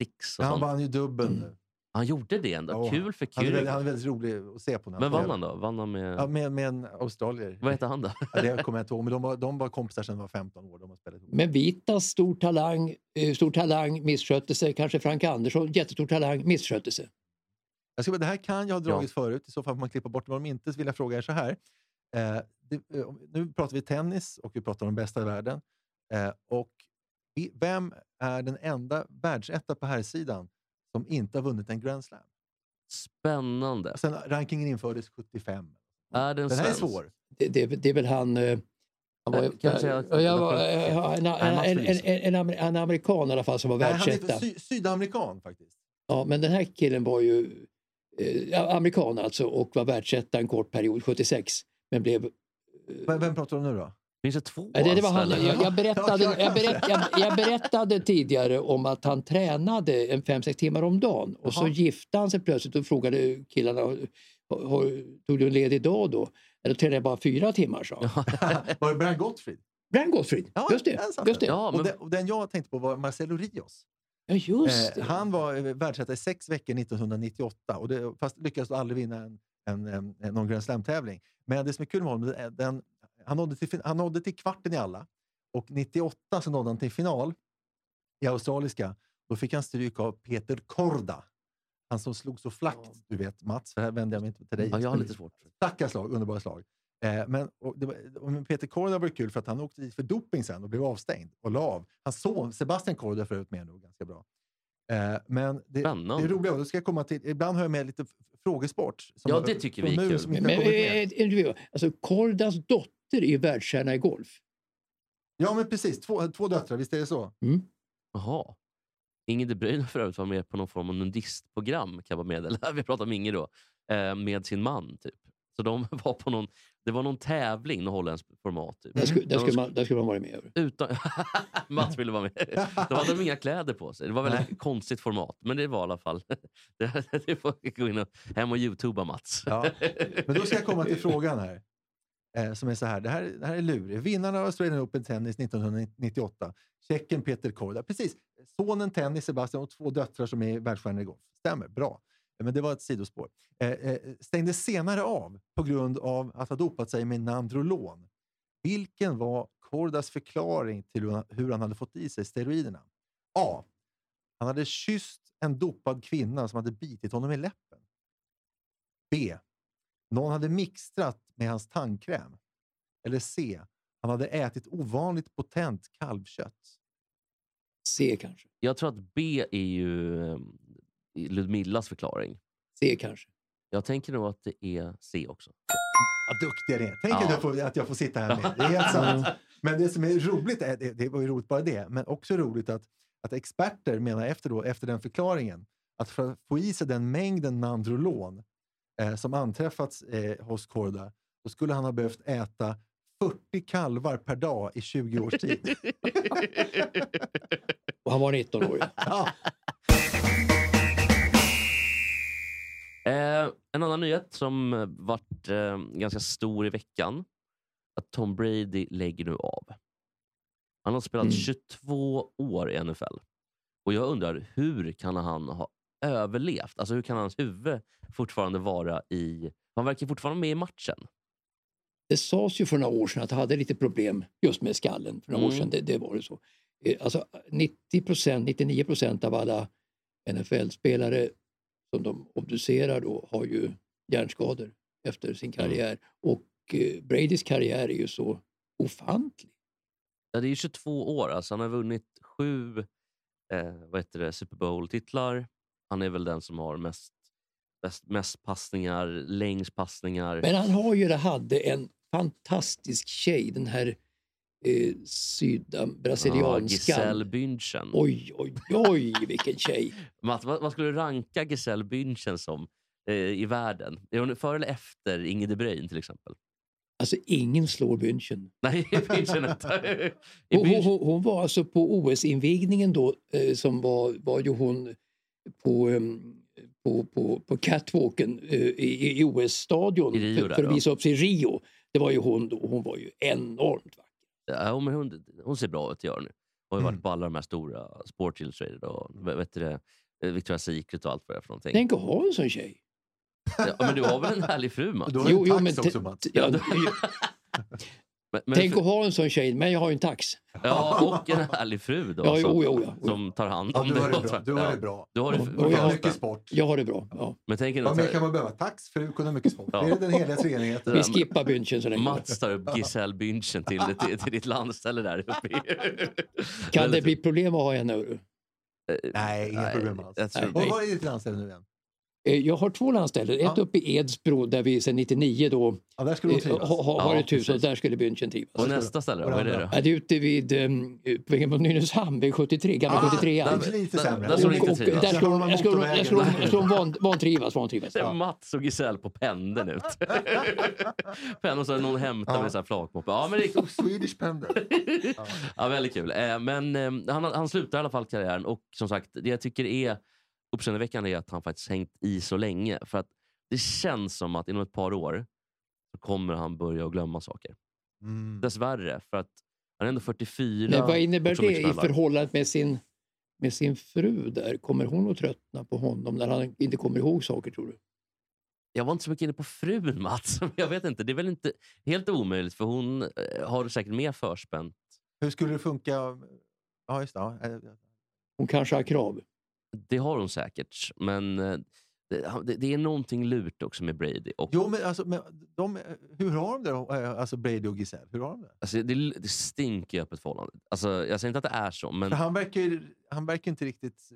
tricks och Han sånt? vann ju dubbeln Mm. nu. Han gjorde det ändå, Ja, kul för Han Kyrgios. han är väldigt rolig att se på. när Men vann han då? Vann han med, Ja, med, med en australier. vad heter han då? Ja, det kommer jag inte ihåg, men de var, de var kompisar sedan de var 15 år. De har spelat ihop. Men Vitas stor talang, eh, stor talang misskötte sig. Kanske Frank Andersson, jättestor talang, misskötte sig. Jag ska, det här kan jag ha dragit förut, i så fall får man klippa bort det. Om inte så vill jag fråga er så här. Eh, nu pratar vi tennis och vi pratar om bästa i världen. Eh, och vem är den enda världsetta på här sidan som inte har vunnit en Grand Slam? Spännande. Sen rankingen infördes 75. Är det en Den här är svår. Det, det, det är väl han... eh, han var, Eh, kan jag jag var, eh, en, en, en, en, en, amer- en amerikan i alla fall som var världsetta. sy, sydamerikan faktiskt. Ja, men den här killen var ju eh, amerikan alltså och var världsetta en kort period, 76. Men blev... Vem, vem pratar du om nu då? Finns det två? Ja, det, var han, jag, jag, berättade, Ja, jag, berätt, jag, jag berättade tidigare om att han tränade en fem sex timmar om dagen och så Jaha. gifte han sig plötsligt och frågade killarna "Har- har- Tog du en ledig dag då? Eller tränade jag bara fyra timmar sa. Var det Brian Gottfried? Brian Gottfried, Ja, just det. Just det. Ja, och, men- den, och den jag tänkte på var Marcelo Rios. Ja, just det. Eh, han var eh, världsetta i sex veckor 1998, och det, fast lyckades aldrig vinna en, en, en, någon Grand Slam-tävling. Men det som är kul med honom, den, han, nådde till, han nådde till kvarten i alla. Och 98 så nådde han till final i australiska. Då fick han stryk av Peter Korda. Han som slog så flackt, du vet Mats, för här vänder jag mig inte till dig. Ja, jag har lite svårt. Stackars slag, underbara slag. Eh, men och det var, Peter Korda var kul för att han åkte dit för doping sen och blev avstängd och la av. Hans son Sebastian Korda för övrigt med nog ganska bra. Eh, men det, det Spännande. roliga, och då ska jag komma till, ibland har jag med lite frågesport. som Ja, det tycker vi är kul. Men, kommit med. eh, alltså, Kordas dotter är världsstjärna i golf. Ja, men precis. Två, två döttrar, visst är det så? Jaha. Inge de Bruyne för övrigt var med på någon form av nudistprogram, kan jag meddela. Vi pratar om Inge då. Eh, med sin man, typ. Så de var på någon, det var någon tävling, någon holländsk format. Typ. Där, skulle, där, skulle man, där skulle man varit med över. Utan, Mats ville vara med. Då hade de inga kläder på sig. Det var väldigt konstigt format, men det var i alla fall... Det, det får gå in och hem och youtuba Mats. Ja. Men då ska jag komma till frågan här. Eh, som är så här, det här, det här är lurig. Vinnarna av Australian Open Tennis 1998. Tjecken Peter Korda. Precis. Sonen Tennis, Sebastian och två döttrar som är världsstjärnor i golf. Stämmer, bra. Men det var ett sidospår. Eh, eh, stängdes senare av på grund av att ha dopat sig med Nandrolon. Vilken var Kordas förklaring till hur han, hade fått i sig steroiderna? A. Han hade kysst en dopad kvinna som hade bitit honom i läppen. B. Någon hade mixtrat med hans tandkräm. Eller C. Han hade ätit ovanligt potent kalvkött. C kanske. Jag tror att B är ju eh, Ludmillas förklaring. C kanske. Jag tänker nog att det är C också. Vad duktiga ni är. Tänk Ja. att, jag får, att jag får sitta här med. Det är helt sant. Men det som är roligt, är, det, det var ju roligt bara det, men också roligt att, att experter menar efter, då, efter den förklaringen att för att få i sig den mängden Nandrolon eh, som anträffats eh, hos Korda, då skulle han ha behövt äta 40 kalvar per dag i 20 års tid. Och han var 19 år. ja. Eh, en annan nyhet som eh, varit eh, ganska stor i veckan. Att Tom Brady lägger nu av. Han har spelat Mm. 22 år i NFL. Och jag undrar, hur kan han ha överlevt? Alltså hur kan hans huvud fortfarande vara i... Han verkar fortfarande med i matchen. Det sades ju för några år sedan att han hade lite problem just med skallen. För några år Mm. sedan, det, det var det så. Eh, Alltså 90% 99 procent av alla NFL-spelare som de obducerar då har ju hjärnskador efter sin karriär. Och eh, Bradys karriär är ju så ofantlig. Ja, det är ju 22 år. Alltså han har vunnit sju eh, vad heter det, Super Bowl-titlar. Han är väl den som har mest, mest, mest passningar, längst passningar. Men han har ju, hade en fantastisk tjej, den här eh, ja. Giselle Bündchen. Oj, oj, oj, vilken tjej. Matt, vad, vad skulle du ranka Giselle Bündchen som eh, i världen? Är hon före eller efter Inge de Bruyne till exempel? Alltså ingen slår Bündchen. Nej, Bündchen inte. Hon, hon, hon var alltså på OS-invigningen då, eh, som var, var ju hon på, ehm, på, på, på catwalken eh, i, i OS-stadion för, för att visa upp sig i Rio. Det var ju hon då, hon var ju enormt vacker. Ja, men hon, hon ser bra ut, gör hon. Hon har ju Mm. varit på alla de här stora Sport Illustrated och vet- du det, eh, Victoria's Secret och allt vad det är för någonting. Tänk att ha en sån tjej. Ja, men du har väl en härlig fru Mats? Du har ju Jo, jo, tax men också Mats. Ja, Men, men tänk fru- att ha en sån tjej, men jag har ju en tax. Ja, och en härlig fru då. Ja, som, jo, jo, ja, jo. som tar hand Ja, om du har det och bra. Du har ja. det bra. Du har det Ja, för- och jag Du har mycket sport. Jag har det bra. Ja. Men tänk Vad mer kan man behöva? Tax, fru, kunna mycket sport. Ja. Det är den heliga treenigheten. Vi skippar Bündchen så länge. Mats tar upp Giselle Bündchen till, till, till ditt landställe där uppe. Kan det bli problem att ha henne? Nej, inga problem alls. tror- Vad det ditt landställe nu igen? Eh, Jag har två landställen. Ett Ja. uppe i Edsbro där vi sedan 99 då Ja, där skulle eh, trivas. har, Ja, ett hus och där skulle Bündchen trivas. Och nästa ställe då? Vad är det då? Ja, det är ute vid um, på vägen mot Nynäshamn, vid 73, gamla Ah, 73 där är lite Där- sämre. där och, inte trivas. där skulle hon, skulle, skulle, skulle vantrivas. vantrivas. Är Mats och Giselle på pendeln ut. Pendeln och så någon hämtar Ja. med så här flakmoppe. Ja, men det är Swedish pendel. ja, väldigt kul. Eh, Men han, han slutar i alla fall karriären och som sagt, det jag tycker är uppseendeväckande är att han faktiskt hängt i så länge. För att det känns som att inom ett par år så kommer han börja att glömma saker. Mm. Dessvärre, för att han är ändå 44. Men vad innebär det i smällar. förhållandet med sin, med sin fru där? Kommer hon att tröttna på honom när han inte kommer ihåg saker tror du? Jag var inte så mycket inne på frun Mats. Jag vet inte, det är väl inte helt omöjligt för hon eh, har säkert mer förspänt. Hur skulle det funka? Ja, just det. Eh, Hon kanske har krav. Det har hon säkert, men eh, det, det, det är någonting lurt också med Brady. Och, Jo, men, alltså, men de, hur har de det då? Eh, Alltså Brady och Giselle, hur har de det? Alltså, det, det stinker i öppet förhållande. Alltså, jag säger inte att det är så, men För han verkar han verkar inte riktigt,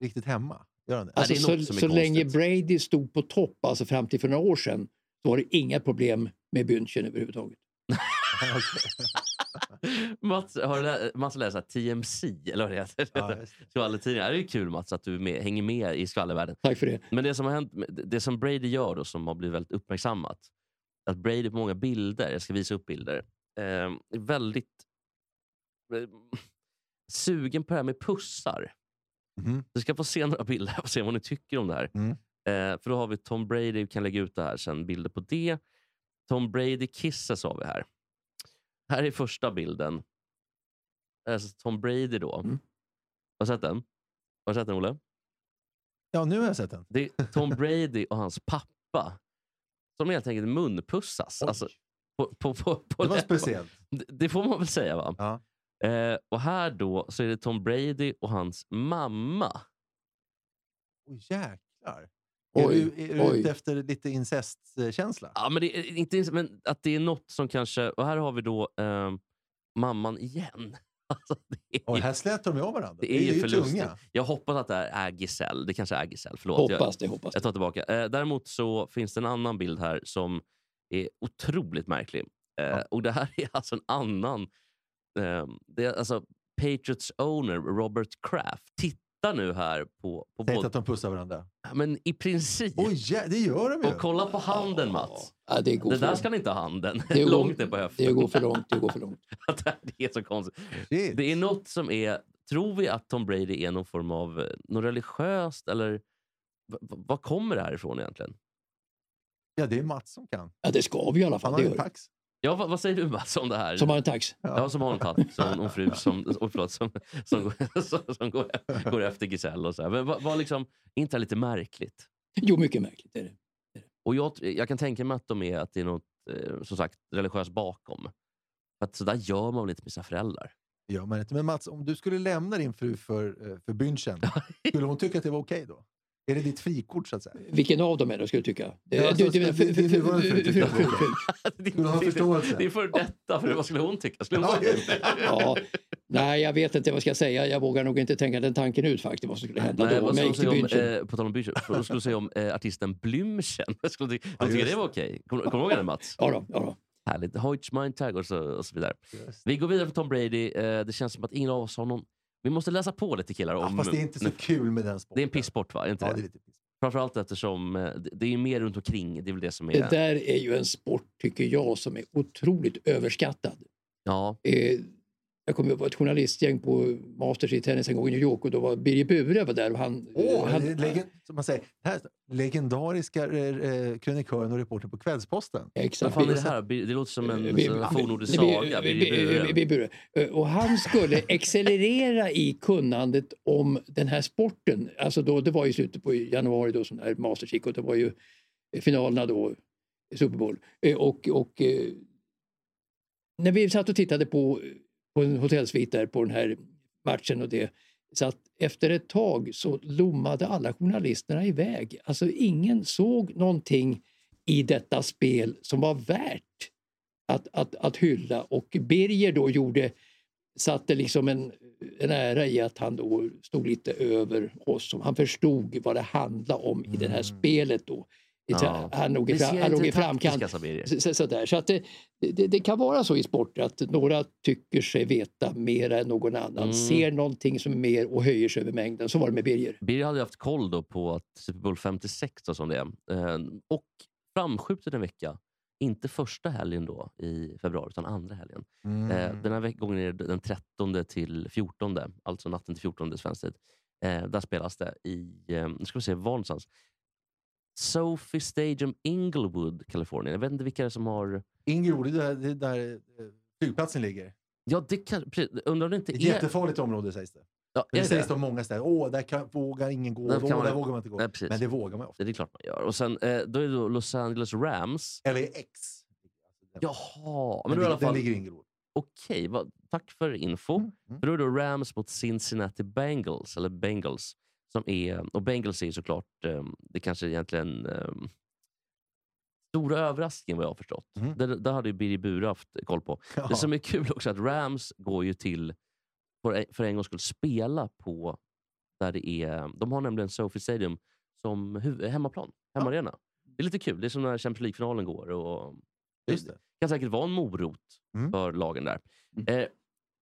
riktigt hemma. Gör han det? Det Alltså, något så så länge. Brady stod på topp, alltså fram till för några år sedan, så var det inga problem med Bündchen överhuvudtaget. Mats, har du lä- Mats här TMC, eller vad det heter? Ja. Skvallertidningar. Det är kul Mats att du med, hänger med i skvallervärlden. Tack för det. Men det som har hänt, det som Brady gör då, som har blivit väldigt uppmärksammat, att Brady på många bilder, jag ska visa upp bilder, eh, är väldigt eh, sugen på det här med pussar. Mhm. Du ska få se några bilder och se vad ni tycker om det här. Mm. Eh, för då har vi Tom Brady, vi kan lägga ut det här sen, bilder på det. Tom Brady kisses har vi här. Här är första bilden. Alltså Tom Brady då. Mm. Har du sett den? Har du sett den Olle? Ja, nu har jag sett den. Det är Tom Brady och hans pappa som helt enkelt munpussas. Oj. Alltså, på, på, på, på Det var läpparna. speciellt. Det- Det får man väl säga va? Ja. Eh, och här då så är det Tom Brady och hans mamma. Oj, jäklar. Oj, är du, är du ute efter lite incestkänsla? Ja, men det är inte men att det är något som kanske... Och här har vi då eh, mamman igen. Alltså, det är, Och ju- här slätar de av varandra. det är ju tunga. förlustigt. Jag hoppas att det är Giselle. Det kanske är Giselle. Förlåt. Jag, Hoppas det, hoppas Jag det. tar tillbaka. Eh, däremot så finns det en annan bild här som är otroligt märklig. Eh, Ja. Och det här är alltså en annan... Eh, det är alltså Patriots owner Robert Kraft. Titta nu här på... på Säg inte att de pussar varandra. men i princip. Oj, ja, det gör de ju. och kolla på handen Mats. Ja, det går Det för där långt. ska ni inte ha handen. Det går- Långt ner på höften. Det går för långt. Det går för långt. det är så konstigt. Shit. Det är något som är... Tror vi att Tom Brady är någon form av... eh, Något religiöst eller... v- v- Var kommer det här ifrån egentligen? Ja, det är Mats som kan. Ja, det ska vi i alla Han fall. har Det ju gör. Det. tax. Ja, vad, vad säger du Mats om det här? Som har en tax. Ja, som har en som, och en fru som, oh, förlåt, som, som, går- som, som går, går efter Giselle. Och så här. Men vad, vad liksom, är inte det lite märkligt? Jo, mycket märkligt är det. Och jag, jag kan tänka mig att, de är, att det är något eh, som sagt, religiöst bakom. För att så där gör man väl inte med sina föräldrar? Ja, men, inte. men Mats, om du skulle lämna din fru för, eh, för Bündchen, skulle hon tycka att det var okej då? Är det ditt frikort så att säga? Vilken av dem är det skulle du tycka? Ja, det- det nuvarande fru tycker Du har är- förståelse. Det är för detta, för vad skulle hon tycka? Skulle hon Ja, nej, jag vet inte vad jag ska säga. Jag vågar nog inte tänka den tanken ut faktiskt vad som skulle hända Nej, då. vad skulle om, eh, på tal om Blümchen, vad skulle du säga om eh, artisten Blümchen? Skulle ty- Ja, de tycker just det var okej. Kommer kommer du ihåg det Mats? Ja, då, ja, då. Härligt. Hoyts Mind Tag och så, och så vidare. Just. Vi går vidare på Tom Brady. Eh, det känns som att ingen av oss har någon... Vi måste läsa på lite killar om... Ja, fast det är inte så kul med den sporten. Det är en pissport va? Är inte Ja, det? det är lite piss. Framförallt eftersom eh, det- det är mer runt omkring. Det är väl det som är... Det där är ju en sport, tycker jag, som är otroligt överskattad. Ja, Eh, jag kommer ihåg ett journalistgäng på Masters i tennis en gång i New York och då var Birger Bure var där. Och han, Åh, han, det är legen, som man säger, här, legendariska eh, krönikören och reportern på Kvällsposten. vad exakt. fan är det här? Det låter som en fornnordisk saga. Birger Bure. Eh, Och han skulle accelerera i kunnandet om den här sporten. Alltså då, det var i slutet på januari då som det här Masters gick och det var ju finalerna då, i Super Bowl. Eh, Och, och eh, när vi satt och tittade på, på en hotellsvit där på den här matchen och det så att efter ett tag så lommade alla journalisterna iväg. Alltså ingen såg någonting i detta spel som var värt att, att, att hylla och Birger då gjorde, satte liksom en, en ära i att han då stod lite över oss. Han förstod vad det handlade om i det här Mm. spelet då. Ja. Han låg i, fram, han låg i framkant. Så, så, så, där. så att det, det, det kan vara så i sport att några tycker sig veta mer än någon annan. Mm. Ser någonting som är mer och höjer sig över mängden. Så var det med Birger. Birger hade haft koll då på att Super Bowl 56 och som det är. Eh, och framskjutet en vecka. Inte första helgen då i februari, utan andra helgen. Mm. Eh, den här gången är det den 13 till 14, alltså natten till 14 svensk tid. Eh, där spelas det i, eh, nu ska vi se var någonstans. Sophie Stadium, Inglewood, Kalifornien. Jag vet inte vilka det är som har... Inglewood, det är där, det är där eh, flygplatsen ligger. Ja, det kan, precis. undrar om det inte Ett är... jättefarligt område sägs det. Ja, Det det sägs det? om många ställen. Åh, där kan, vågar ingen gå. Där man- där vågar man inte gå. Nej. Men det vågar man ofta. Det är klart man gör. Och sen, eh, då är det Los Angeles Rams. LAX. Jaha, men Men då i alla fall... ligger i Inglewood. Okej, vad- tack för info. Mm, mm. Då är det Rams mot Cincinnati Bengals, eller Bengals. Som är, och Bengals är såklart, eh, det kanske egentligen eh, stora överraskningen vad jag har förstått. Mm. Det, det hade ju Birger Bure haft koll på. Ja. Det som är kul också är att Rams går ju till, för, en- för en gångs skull, spela på där det är, de har nämligen Sophie Stadium som hemmaplan, hemmaarena. Det är lite kul, det är som när Champions League-finalen går. Och, Just det. kan säkert vara en morot Mm. för lagen där. Eh,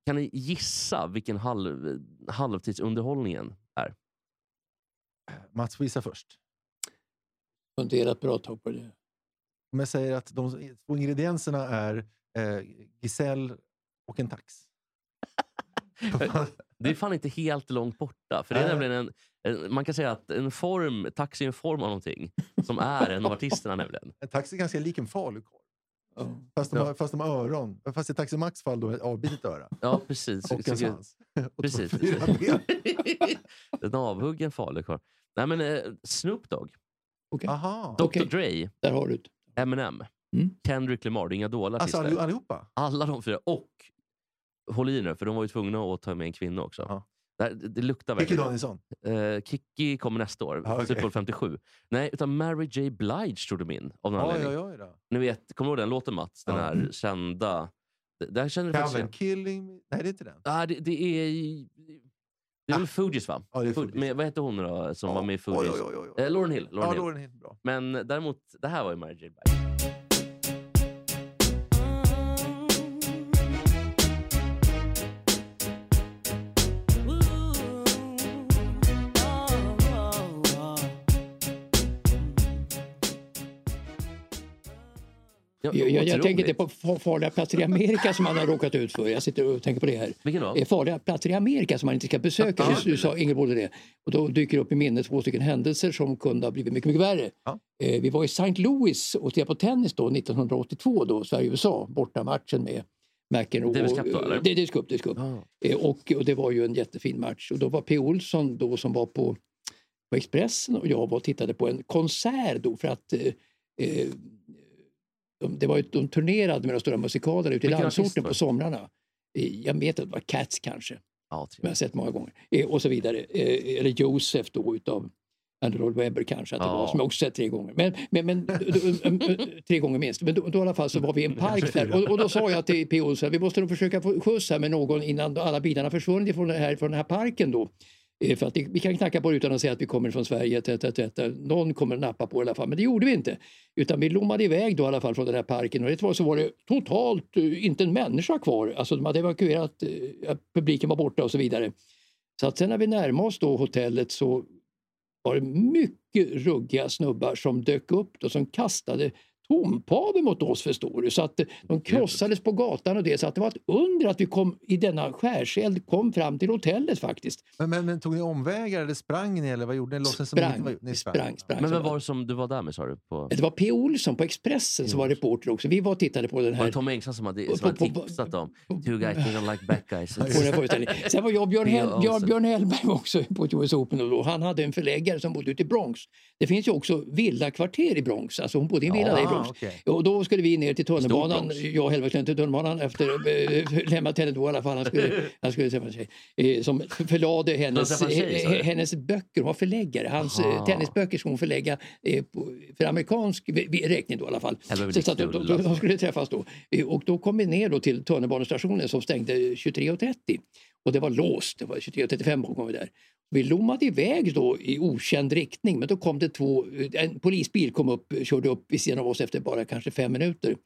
kan ni gissa vilken halv, halvtidsunderhållningen är? Mats, visa först. Funderat bra tag på det. Om jag säger att de två ingredienserna är eh, Giselle och en tax. Det är fan inte helt långt borta. För det är Nej. nämligen en, en, man kan säga att en form, taxi är en form av någonting som är en av artisterna nämligen. en tax är ganska lik en falukorv. Ja. Fast de, Ja. har, fast de har öron. Fast i Taxi Max fall då ett avbitet öra. Ja, precis. Och en svans. Och Precis. två- fyra ben. en avhuggen falukorv. Nej men eh, Snoop Dogg, Okej. Aha. Dr Okej. Dre, Där har du det. Eminem, Mm. Kendrick Lamar. Det är inga dåliga Alltså artister. alli- allihopa? Alla de fyra. Och, håll i nu, för de var ju tvungna att ta med en kvinna också. Ja. Det, det, luktar Kikki verkligen. Danielsson? Uh, Kikki kommer nästa år, Ja, okej. Super Bowl 57. Nej, utan Mary J Blige tog de in av någon Oj, anledning. oj, oj. Då. Ni vet, kommer du ihåg den låten Mats? Den Ja. här kända... Där känner du faktiskt Calvin igen. Killing? Nej, det är inte den. Ah, det, det är... Det är väl Fugees va? Ja, det är Fuge- Fugees. Men vad hette hon då som var med i Oj, Fugees? oj, oj, oj. Eh, Lauren Hill. Lauren Ja, Hill. den helt bra. Men däremot, det här var ju Mary J Blige. Ja, Jag, jag, jag tänker inte på fa- farliga platser i Amerika som man har råkat ut för. Jag sitter och tänker på det här. Vilken då? Farliga platser i Amerika som man inte ska besöka. Ja. Du, sa Ingeborg det. Och då dyker upp i minnet två stycken händelser som kunde ha blivit mycket, mycket värre. Ja. Eh, vi var i St. Louis och tittade på tennis då 1982 då, Sverige-USA, bortamatchen med McEnroe. Davis Cup då, eller? Davis Cup, Davis Cup. Ja. Eh, och, och det var ju en jättefin match. Och då var P. Olsson då som var på, på Expressen och jag var och tittade på en konsert då för att eh, eh, de, det var ju, de turnerade med de stora musikalerna ute i landsorten på somrarna. Eh, jag vet att det var Cats kanske, Ja, som jag har sett många gånger. Eh, och så vidare. Eh, eller Josef då utav Andrew Lloyd Webber kanske att det Ja. var, som jag också sett tre gånger. Men, men, men tre gånger minst. Men då, då i alla fall så var vi i en park där och, och då sa jag till P.O. så här, vi måste nog försöka få skjuts här med någon innan alla bilarna försvunnit från, här, från den här parken då. Eh, för att vi kan knacka på utan att säga att vi kommer från Sverige. Etc, etc. Någon kommer att nappa på det i alla fall, men det gjorde vi inte. Utan vi lommade iväg då i alla fall från den här parken och det var så var det totalt eh, inte en människa kvar. Alltså de hade evakuerat, eh, publiken var borta och så vidare. Så att sen när vi närmade oss då hotellet så var det mycket ruggiga snubbar som dök upp och som kastade tompaver mot oss förstår du. Så att de krossades på gatan och det. Så att det var ett under att vi kom i denna skärseld kom fram till hotellet faktiskt. Men, men, men tog ni omvägar eller sprang ni eller vad gjorde ni? Låtsades som ni inte Sprang, var- ni sprang, sprang. Men vem var- var det som du var där med sa du? På... Det var P. Olsson på Expressen som var reporter också. Vi var och tittade på den Var här det Tom Engström som hade, som hade på- på- tipsat om Two guys don't like back guys? Sen var jag och Björn. Hell, Björn. Björn Hellberg var också på US Open och då. Han hade en förläggare som bodde ute i Bronx. Det finns ju också villakvarter i Bronx. Alltså hon bodde i en villa Ja, där i Bronx. Okej. Och då skulle vi ner till tunnelbanan. Jag och Hellberg till tunnelbanan efter lämnat henne då i alla fall. Han skulle, han skulle träffa en tjej eh, som förlade hennes, tjej, eh, hennes böcker. Hon var förläggare. Hans Aha. eh, tennisböcker skulle hon förlägga eh, för amerikansk räkning då i alla fall. Så, så då, då, de skulle träffas då. Eh, Och då kom vi ner då till tunnelbanestationen som stängde 23.30. Och det var låst, det var 23.35 kom vi där. Vi lommade iväg då i okänd riktning men då kom det två, en polisbil kom upp, körde upp vid sidan av oss efter bara kanske fem minuter.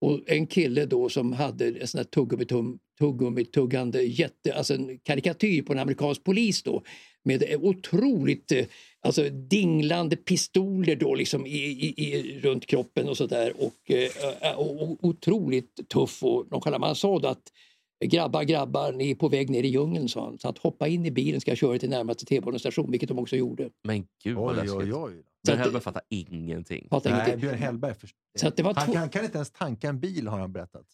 Och en kille då som hade en sån här tuggummitum- jätte, alltså en karikatyr på en amerikansk polis då med otroligt eh, alltså dinglande pistoler då liksom i, i, i, runt kroppen och sådär och, eh, och, och otroligt tuff och nonchalant. Han sa då att grabbar, grabbar, ni är på väg ner i djungeln sa han. Så att hoppa in i bilen ska jag köra till närmaste T-banestation, vilket de också gjorde. Men gud vad Oj, läskigt. oj, oj. Att- Hellberg fattar ingenting. Fattar Nej, ingenting. Björn Hellberg först- Så att det var han, två- han kan inte ens tanka en bil har han berättat.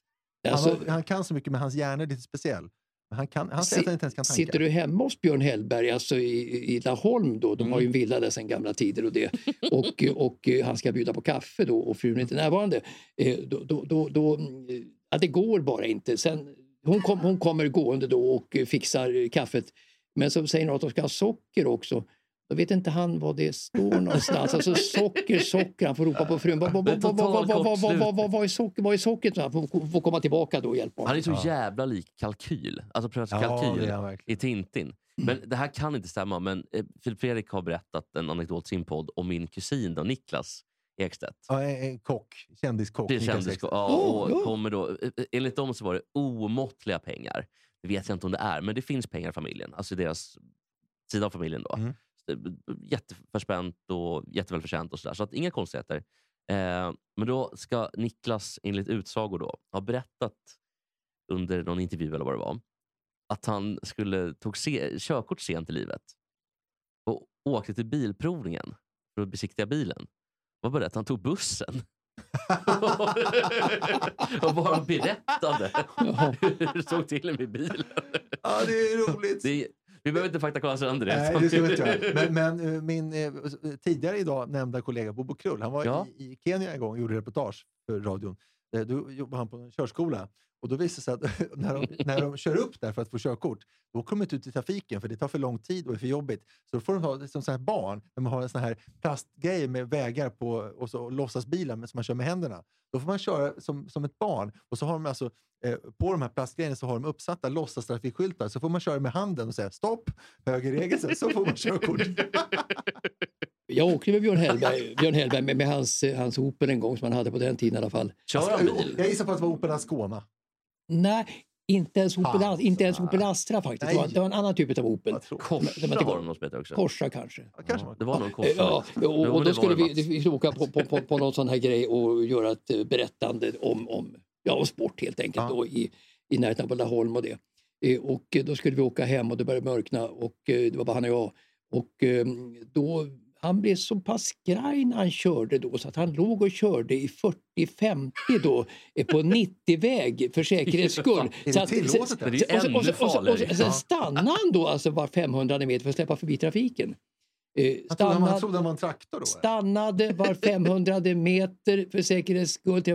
Han, Alltså, har, han kan så mycket men hans hjärna är lite speciell. Han, kan, han säger Si- att han inte ens kan tanka. Sitter du hemma hos Björn Hellberg, alltså i, i Laholm då, de Mm. har ju en villa där sedan gamla tider och det, och, och eh, han ska bjuda på kaffe då och frun är inte närvarande, eh, då, då, då, då mm, ja, det går bara inte. Sen, hon, kom, hon kommer gående då och fixar kaffet, men så säger hon att de ska ha socker också. Då vet inte han var det står någonstans. Alltså socker, socker. Han får ropa på frun. Vad, vad, är vad, vad, vad, vad, vad, vad, vad, vad socker? Vad är sockret? Så Han får, får komma tillbaka då och hjälpa Han är honom. så jävla lik kalkyl. Alltså prövat Ja, kalkyl verkligen. i Tintin. Men det här kan inte stämma, men eh, Filip Fredrik har berättat en anekdot i sin podd om min kusin då, Niklas Ekstedt. Ja, en, en kock, kändiskock. Kändes, Ekstedt. ja, Oh, och ja. kommer då, eh, enligt dem så var det omåttliga pengar. Det vet jag inte om det är, men det finns pengar i familjen. Alltså deras sida av familjen. då. Mm. Det- Jätteförspänt och jättevälförtjänt och sådär. Så att inga konstigheter. Eh, men då ska Niklas enligt utsago då ha berättat under någon intervju eller vad det var att han skulle tog se, körkort sent i livet och åkte till bilprovningen för att besiktiga bilen. Var det? Att han tog bussen? och bara berättade hur det stod till med bilen. Ja, det är roligt. Det är, vi behöver inte faktakolla sönder det. Nej, det ska vi inte göra. Men, men eh, min eh, tidigare idag nämnda kollega Bobo Krull, han var Ja. i, i Kenya en gång och gjorde reportage för radion. Eh, Då jobbade han på en körskola. Och då visar det sig att när de, när de kör upp där för att få körkort, då kommer de inte ut i trafiken för det tar för lång tid och är för jobbigt. Så då får de ha som så här barn, när man har en sån här plastgrej med vägar på och så låtsasbilar som man kör med händerna. Då får man köra som, som ett barn och så har de alltså eh, på de här plastgrejerna så har de uppsatta låtsastrafikskyltar så får man köra med handen och säga stopp, högerregel, så- så får man körkort. Jag åkte med Björn Hellberg, Björn Hellberg med, med hans, hans Opel en gång som han hade på den tiden i alla fall. Kör han bil? Jag gissar på att det var Opel Ascona. Nej, inte ens Opel, Ah, inte ens Opel Astra faktiskt. Det var, det var en annan typ av Opel. Korsa var- var det någon som heter också. Korsa kanske. Ja, kanske det var någon korsa. Ja, och, och då skulle vi, vi skulle åka på, på, på, på någon sån här grej och göra ett eh, berättande om, om, ja, om sport helt enkelt Ja. då, i, i närheten av Laholm och det. Eh, Och då skulle vi åka hem och det började mörkna och eh, det var bara han och jag. Och eh, då, han blev så pass skraj när han körde då så att han låg och körde i 40-50 då eh, på 90-väg för säkerhets skull. Så att- ju och och. Sen stannade han då alltså var 500 meter för att släppa förbi trafiken. Eh, Han trodde, han stannade- var en traktor då? eller? stannade var 500 meter för säkerhets skull. det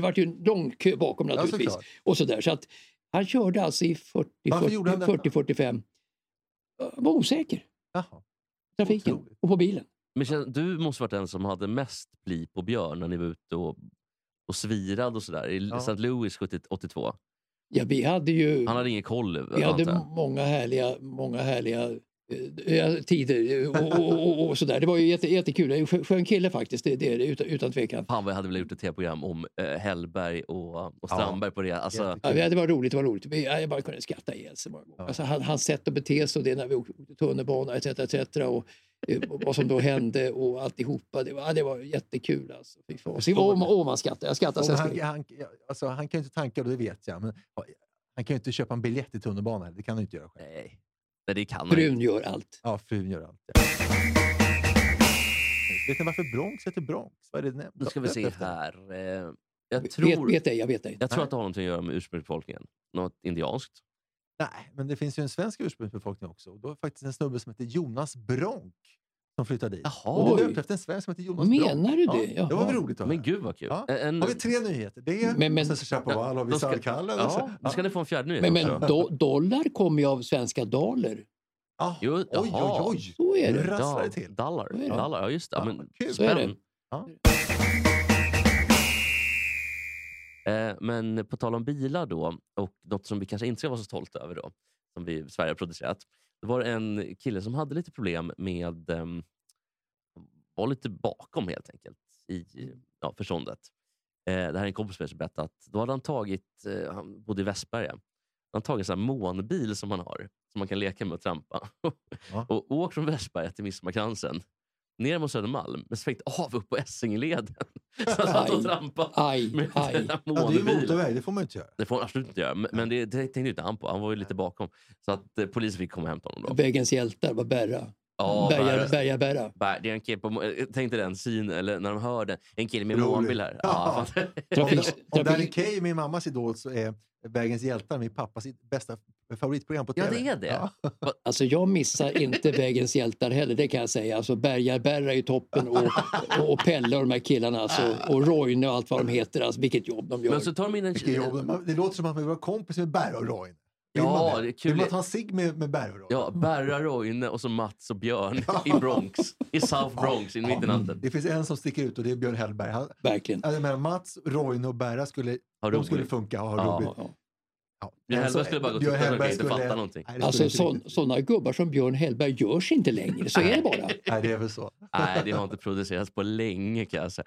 var ju en lång kö bakom naturligtvis. och så där. Så att han körde alltså i 40, Varför gjorde han 40, detta? 40 45. Han var osäker. Jaha. Trafiken Otroligt. och på bilen. Men du måste varit den som hade mest pli på björn när ni var ute och, och svirade och sådär. I Ja. St. Louis 70, 82. Ja, vi hade ju Han hade ingen koll. vi hade många härliga, många härliga tider och, och, och, och sådär. Det var ju jätte, jättekul. En skö- skön kille faktiskt, det, det utan, utan tvekan. Fan vad jag hade velat gjort ett tv-program om eh, Hellberg och, och Strandberg på det. Alltså. Ja, det var roligt, det var roligt. Jag bara kunde skratta ihjäl sig många gånger. Ja. Alltså, han, hans sätt att bete sig och det när vi åkte tunnelbana etc. etc. Och, eh, vad som då hände och alltihopa. Det var, ja, det var jättekul. Alltså. Fy fan. Man- skrattar. Jag skrattar. Han, han, ja, alltså, han kan ju inte tanka, och det vet jag. Men han kan ju inte köpa en biljett i tunnelbanan. Det kan han inte göra själv. nej. Nej, det kan frun inte. gör allt. Ja, frun gör allt. Vet ni varför Bronx heter Bronx? Vad är det nämnt? Nu ska vi se här. Eh, jag Vet, tror, vet ej, jag vet ej. jag tror att det har någonting att göra med ursprungsbefolkningen. Något indianskt. Nej, men det finns ju en svensk ursprungsbefolkning också. Och då är det faktiskt en snubbe som heter Jonas Bronk som flyttade dit. Jaha. Och det är Oj. döpt efter en svensk som heter Jonas Menar Bronk. du Ja, det? det var väl roligt att Men höra. gud vad kul. Ja. En, Har vi tre nyheter? Det Men- men- sen så Chapoval har vi Salkallen. så- ja, då ska ni få en fjärde nyhet Men, men do, dollar kommer ju av svenska daler. Ah, Jo, oj, oj, oj. Så är Nu det. rasslar det Ja, till. Dollar. Så är det. dollar. Ja, just det. Ja, Ja, men, kul. Så är det. spänn. Ja. Eh, men på tal om bilar då, och något som vi kanske inte ska vara så stolta över då, som vi i Sverige har producerat. Det var en kille som hade lite problem med, um, var lite bakom helt enkelt i ja, förståndet. Eh, det här är en kompis som berättade att då hade han tagit, eh, han bodde i Västberga, han hade tagit en sån här månbil som man har, som man kan leka med och trampa. Ja. och åkt från Västberga till Midsommarkransen, ner mot Södermalm, men svängt av upp på Essingeleden. Så han satt och trampade Aj, med aj. Ja, det är motorväg, det får man inte göra. Det får han absolut inte göra, men, men det, det tänkte inte han på. Han var ju lite bakom. Så att eh, polisen fick komma och hämta honom. Då. Vägens hjältar var Berra. Ja, Berga, Berra- Berga, Berra. Bär- Det är en kille på, tänk dig den synen, eller när de hör den. En kille med månbil här. Ja. Trafik, Om Danny Kaye, min mammas idol, så är Vägens hjältar min pappas bästa favoritprogram på Ja, tv. det är det. Ja. alltså jag missar inte Vägens hjältar heller, det kan jag säga. Alltså Bergar Berra i toppen och, och, och Pelle och de här killarna alltså, och Roine och allt vad de heter. Alltså, vilket jobb de gör. Men så tar de in en... Vilket jobb. Det låter som att man vill vara kompis med Berra och Roine. Ja, man det är kul. Vill man ta en cigg med, med Berra och Roine? Ja, Berra, Roine och så Mats och Björn i Bronx. I South Bronx, i mitt i natten. Det finns en som sticker ut och det är Björn Hellberg. Han, Verkligen. jag menar, Mats, Roine och Berra skulle, de skulle funka och ha Ja. roligt. Ja. Björn Men Hellberg skulle bara gå och Björn titta, Hellberg inte skulle- fatta någonting. Nej, det Alltså sådana gubbar som Björn Hellberg görs inte längre. Så är det bara. Nej, det är väl så. Nej, det har inte producerats på länge kan jag säga.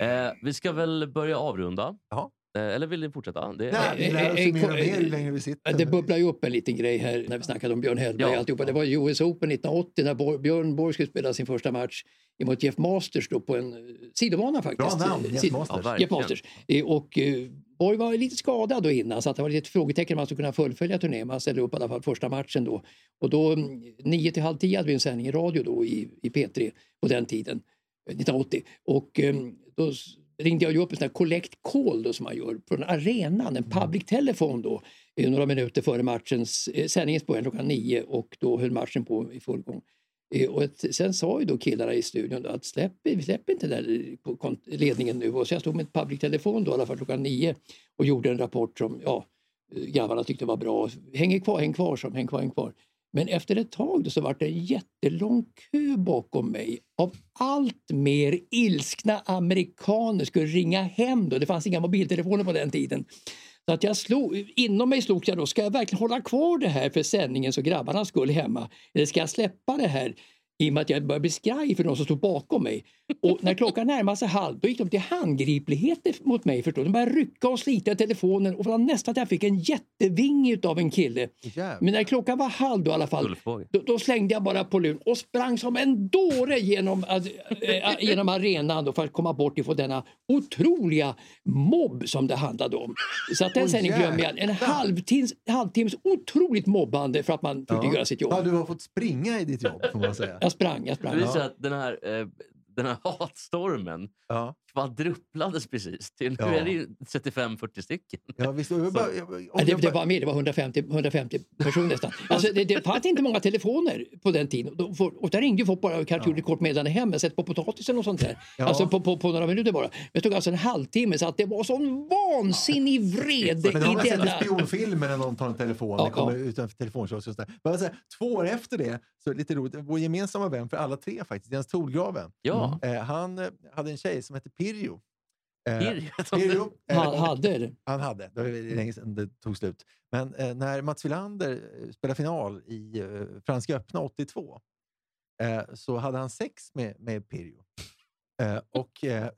Eh, vi ska väl börja avrunda. Jaha. Eh, eller vill ni fortsätta? Det, Nej, vi lär oss mer och mer ju längre vi sitter. Det bubblar ju upp en liten grej här när vi snackade om Björn Hellberg. Ja. och Alltihopa. Det var US Open 1980 när Björn Borg skulle spela sin första match mot Jeff Masters då på en eh, sidobana faktiskt. Bra namn, Jeff Masters. Ja. Jeff Masters. Eh, Och Borg var lite skadad då innan så att det var lite frågetecken om han skulle kunna fullfölja turnén. Men han ställde upp i alla fall första matchen då. Och då mm, nio till halv tio hade vi en sändning i radio då i, i P3 på den tiden, eh, 1980. Och då ringde jag upp en sån här collect call då som man gör från arenan, en public telefon då eh, några minuter före matchens, eh, sändningens början klockan nio och då höll matchen på i full gång. Eh, Och ett, sen sa ju då killarna i studion att släpp, vi släpper inte den där ledningen nu. Och så jag stod med ett public telefon då i alla fall klockan nio och gjorde en rapport som ja, eh, grabbarna tyckte var bra. Häng kvar, häng kvar, som häng kvar, häng kvar. Men efter ett tag då så var det en jättelång kö bakom mig av allt mer ilskna amerikaner skulle ringa hem. Då. Det fanns inga mobiltelefoner på den tiden. Så att jag slog, inom mig slogs jag då, ska jag verkligen hålla kvar det här för sändningen så grabbarna skulle hemma? Eller ska jag släppa det här i och med att jag började bli skraj för de som stod bakom mig? Och när klockan närmade sig halv då gick de till handgripligheter mot mig. Förstår du? De började rycka och slita i telefonen och det var nästan att jag fick en jättevinge av en kille. Jävlar. Men när klockan var halv då i alla fall då, då slängde jag bara på luren och sprang som en dåre genom, äh, genom arenan då för att komma bort ifrån denna otroliga mobb som det handlade om. Så att den Åh, sändningen glömmer jag. En jävlar. halvtims, halvtimmes otroligt mobbande för att man försökte göra sitt jobb. Ja, du har fått springa i ditt jobb får man säga. Jag sprang, jag Det sprang. visar att den här, eh, den här hatstormen Ja. Kvadruplades precis. Till, nu Ja. är det ju 35-40 stycken. Ja, visst, jag, bara, jag, Ja, det, jag det bara- var mer, det var 150, 150 personer nästan. Alltså, det, det fanns inte många telefoner på den tiden. Får- Och där ringde folk bara och kanske gjorde ett kort meddelande hem, men sätt på potatisen och sånt där. Ja. Alltså på, på, på några minuter bara. Men det tog alltså en halvtimme så att det var sån vansinnig vrede Men det har i man sett i denna... spionfilmer när någon tar en telefon. Ja, det kommer ja. utanför telefonkiosk och sådär. Men alltså, två år efter det, så lite roligt, vår gemensamma vän för alla tre faktiskt, Jens Torgraven, Ja. eh, han eh, hade en tjej som hette Pirjo. Eh, Pirjo? Pirjo eh, Ha- hade det. Han hade, det var länge sedan det tog slut. Men eh, när Mats Wilander eh, spelade final i eh, Franska öppna 82 eh, så hade han sex med, med Pirjo. Eh, och, eh,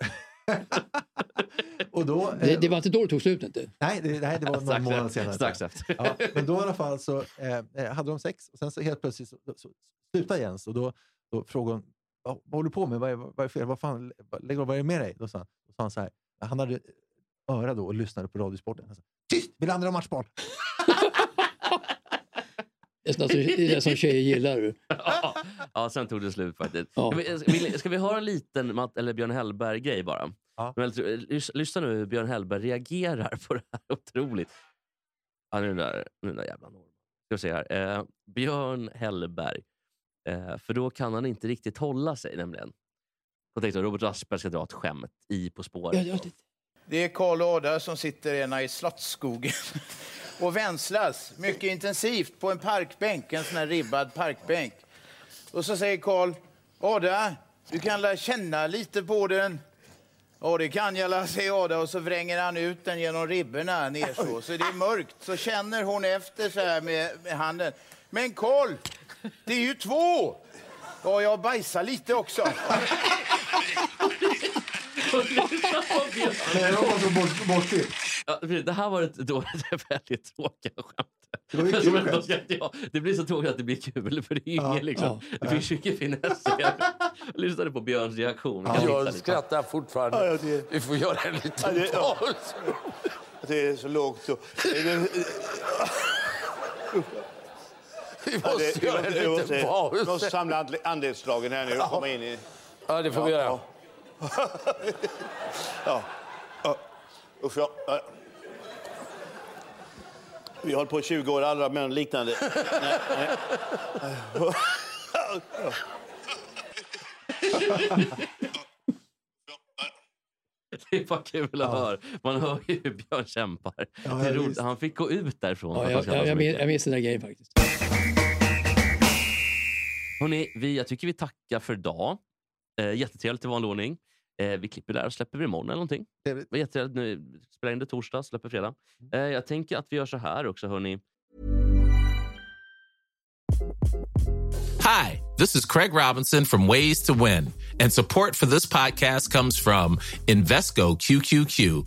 och då... eh, Det, det var inte då det tog slut inte. Nej, det, nej, det var någon Strax månad senare. Strax efter. Ja, men då i alla fall så eh, eh, hade de sex och sen så helt plötsligt så, så slutade Jens och då, då frågade hon vad, vad håller du på med? Vad är, vad är fel? Vad, fan, vad, lägg av, vad är det med dig? Då sa han, då sa han så här, han hade öra då och lyssnade på Radiosporten. Han sa, Tyst! Vill andra ha matchboll? Det är det som tjejer gillar. du. Ja, ja, sen tog det slut faktiskt. Ja. Ska, vi, vill, ska vi höra en liten Matt, eller Björn Hellberg-grej bara? Ja. Men, lys, lyssna nu hur Björn Hellberg reagerar på det här. Otroligt. Ja, nu är den där, nu den där jävla normen. Ska vi se här. Eh, Björn Hellberg. Eh, för då kan han inte riktigt hålla sig nämligen. Jag tänkte att Robert Aschberg ska dra ett skämt i På spåret. Ja, ja, det- Det är Karl Ada som sitter ena i Slottsskogen och vänslas mycket intensivt på en parkbänk, en sån här ribbad parkbänk. Och så säger Karl, Ada, du kan lära känna lite på den. Ja, det kan jag, säger Ada och så vränger han ut den genom ribborna ner så. Så det är mörkt. Så känner hon efter så här med, med handen. Men Karl, det är ju två! Ja, jag bajsar lite också. Nej, det så bort. Ja, här var ett, då, ett väldigt tråkiga skämt. Det var ju Men kul ska- ja, det blir så tråkigt att det blir kul, för det är Ja, ingen, liksom, ja. det finns ju ingen finess. Jag lyssnade på Björns reaktion. Jag lite. skrattar fortfarande. Ja, det- Vi får göra en liten det- ja. paus. Det är så lågt. Så. Vi måste göra en liten paus. samla andelsslagen här nu och komma in i... Ja, det får vi göra. Ja. ja. Usch, ja. ja. Vi har hållit på i 20 år, aldrig med något liknande. nej, nej. Det är bara kul att höra. Man hör ju hur Björn kämpar. Ja, ja. Han fick gå ut därifrån. Ja, jag, jag, så jag, min- mycket. jag minns den där grejen faktiskt. Hörrni, vi, jag tycker vi tackar för idag. Eh, jättetrevligt i vanlig ordning. Eh, vi klipper där och släpper vi imorgon eller någonting. Trevligt. Det var jättetrevligt. Nu spelar in det torsdag, släpper fredag. Eh, jag tänker att vi gör så här också, hörni. Hi, this is Craig Robinson from Ways to Win, and support for this podcast comes from Invesco QQQ,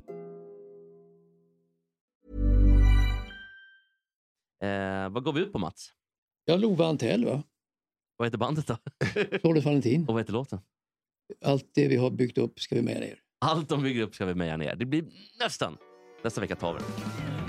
Eh, vad går vi ut på, Mats? Ja, Lova Antell, va? Vad heter bandet då? Flores Valentin. Och vad heter låten? Allt det vi har byggt upp ska vi med ner. Allt de bygger upp ska vi meja ner. Det blir nästan. Nästa vecka tar vi det.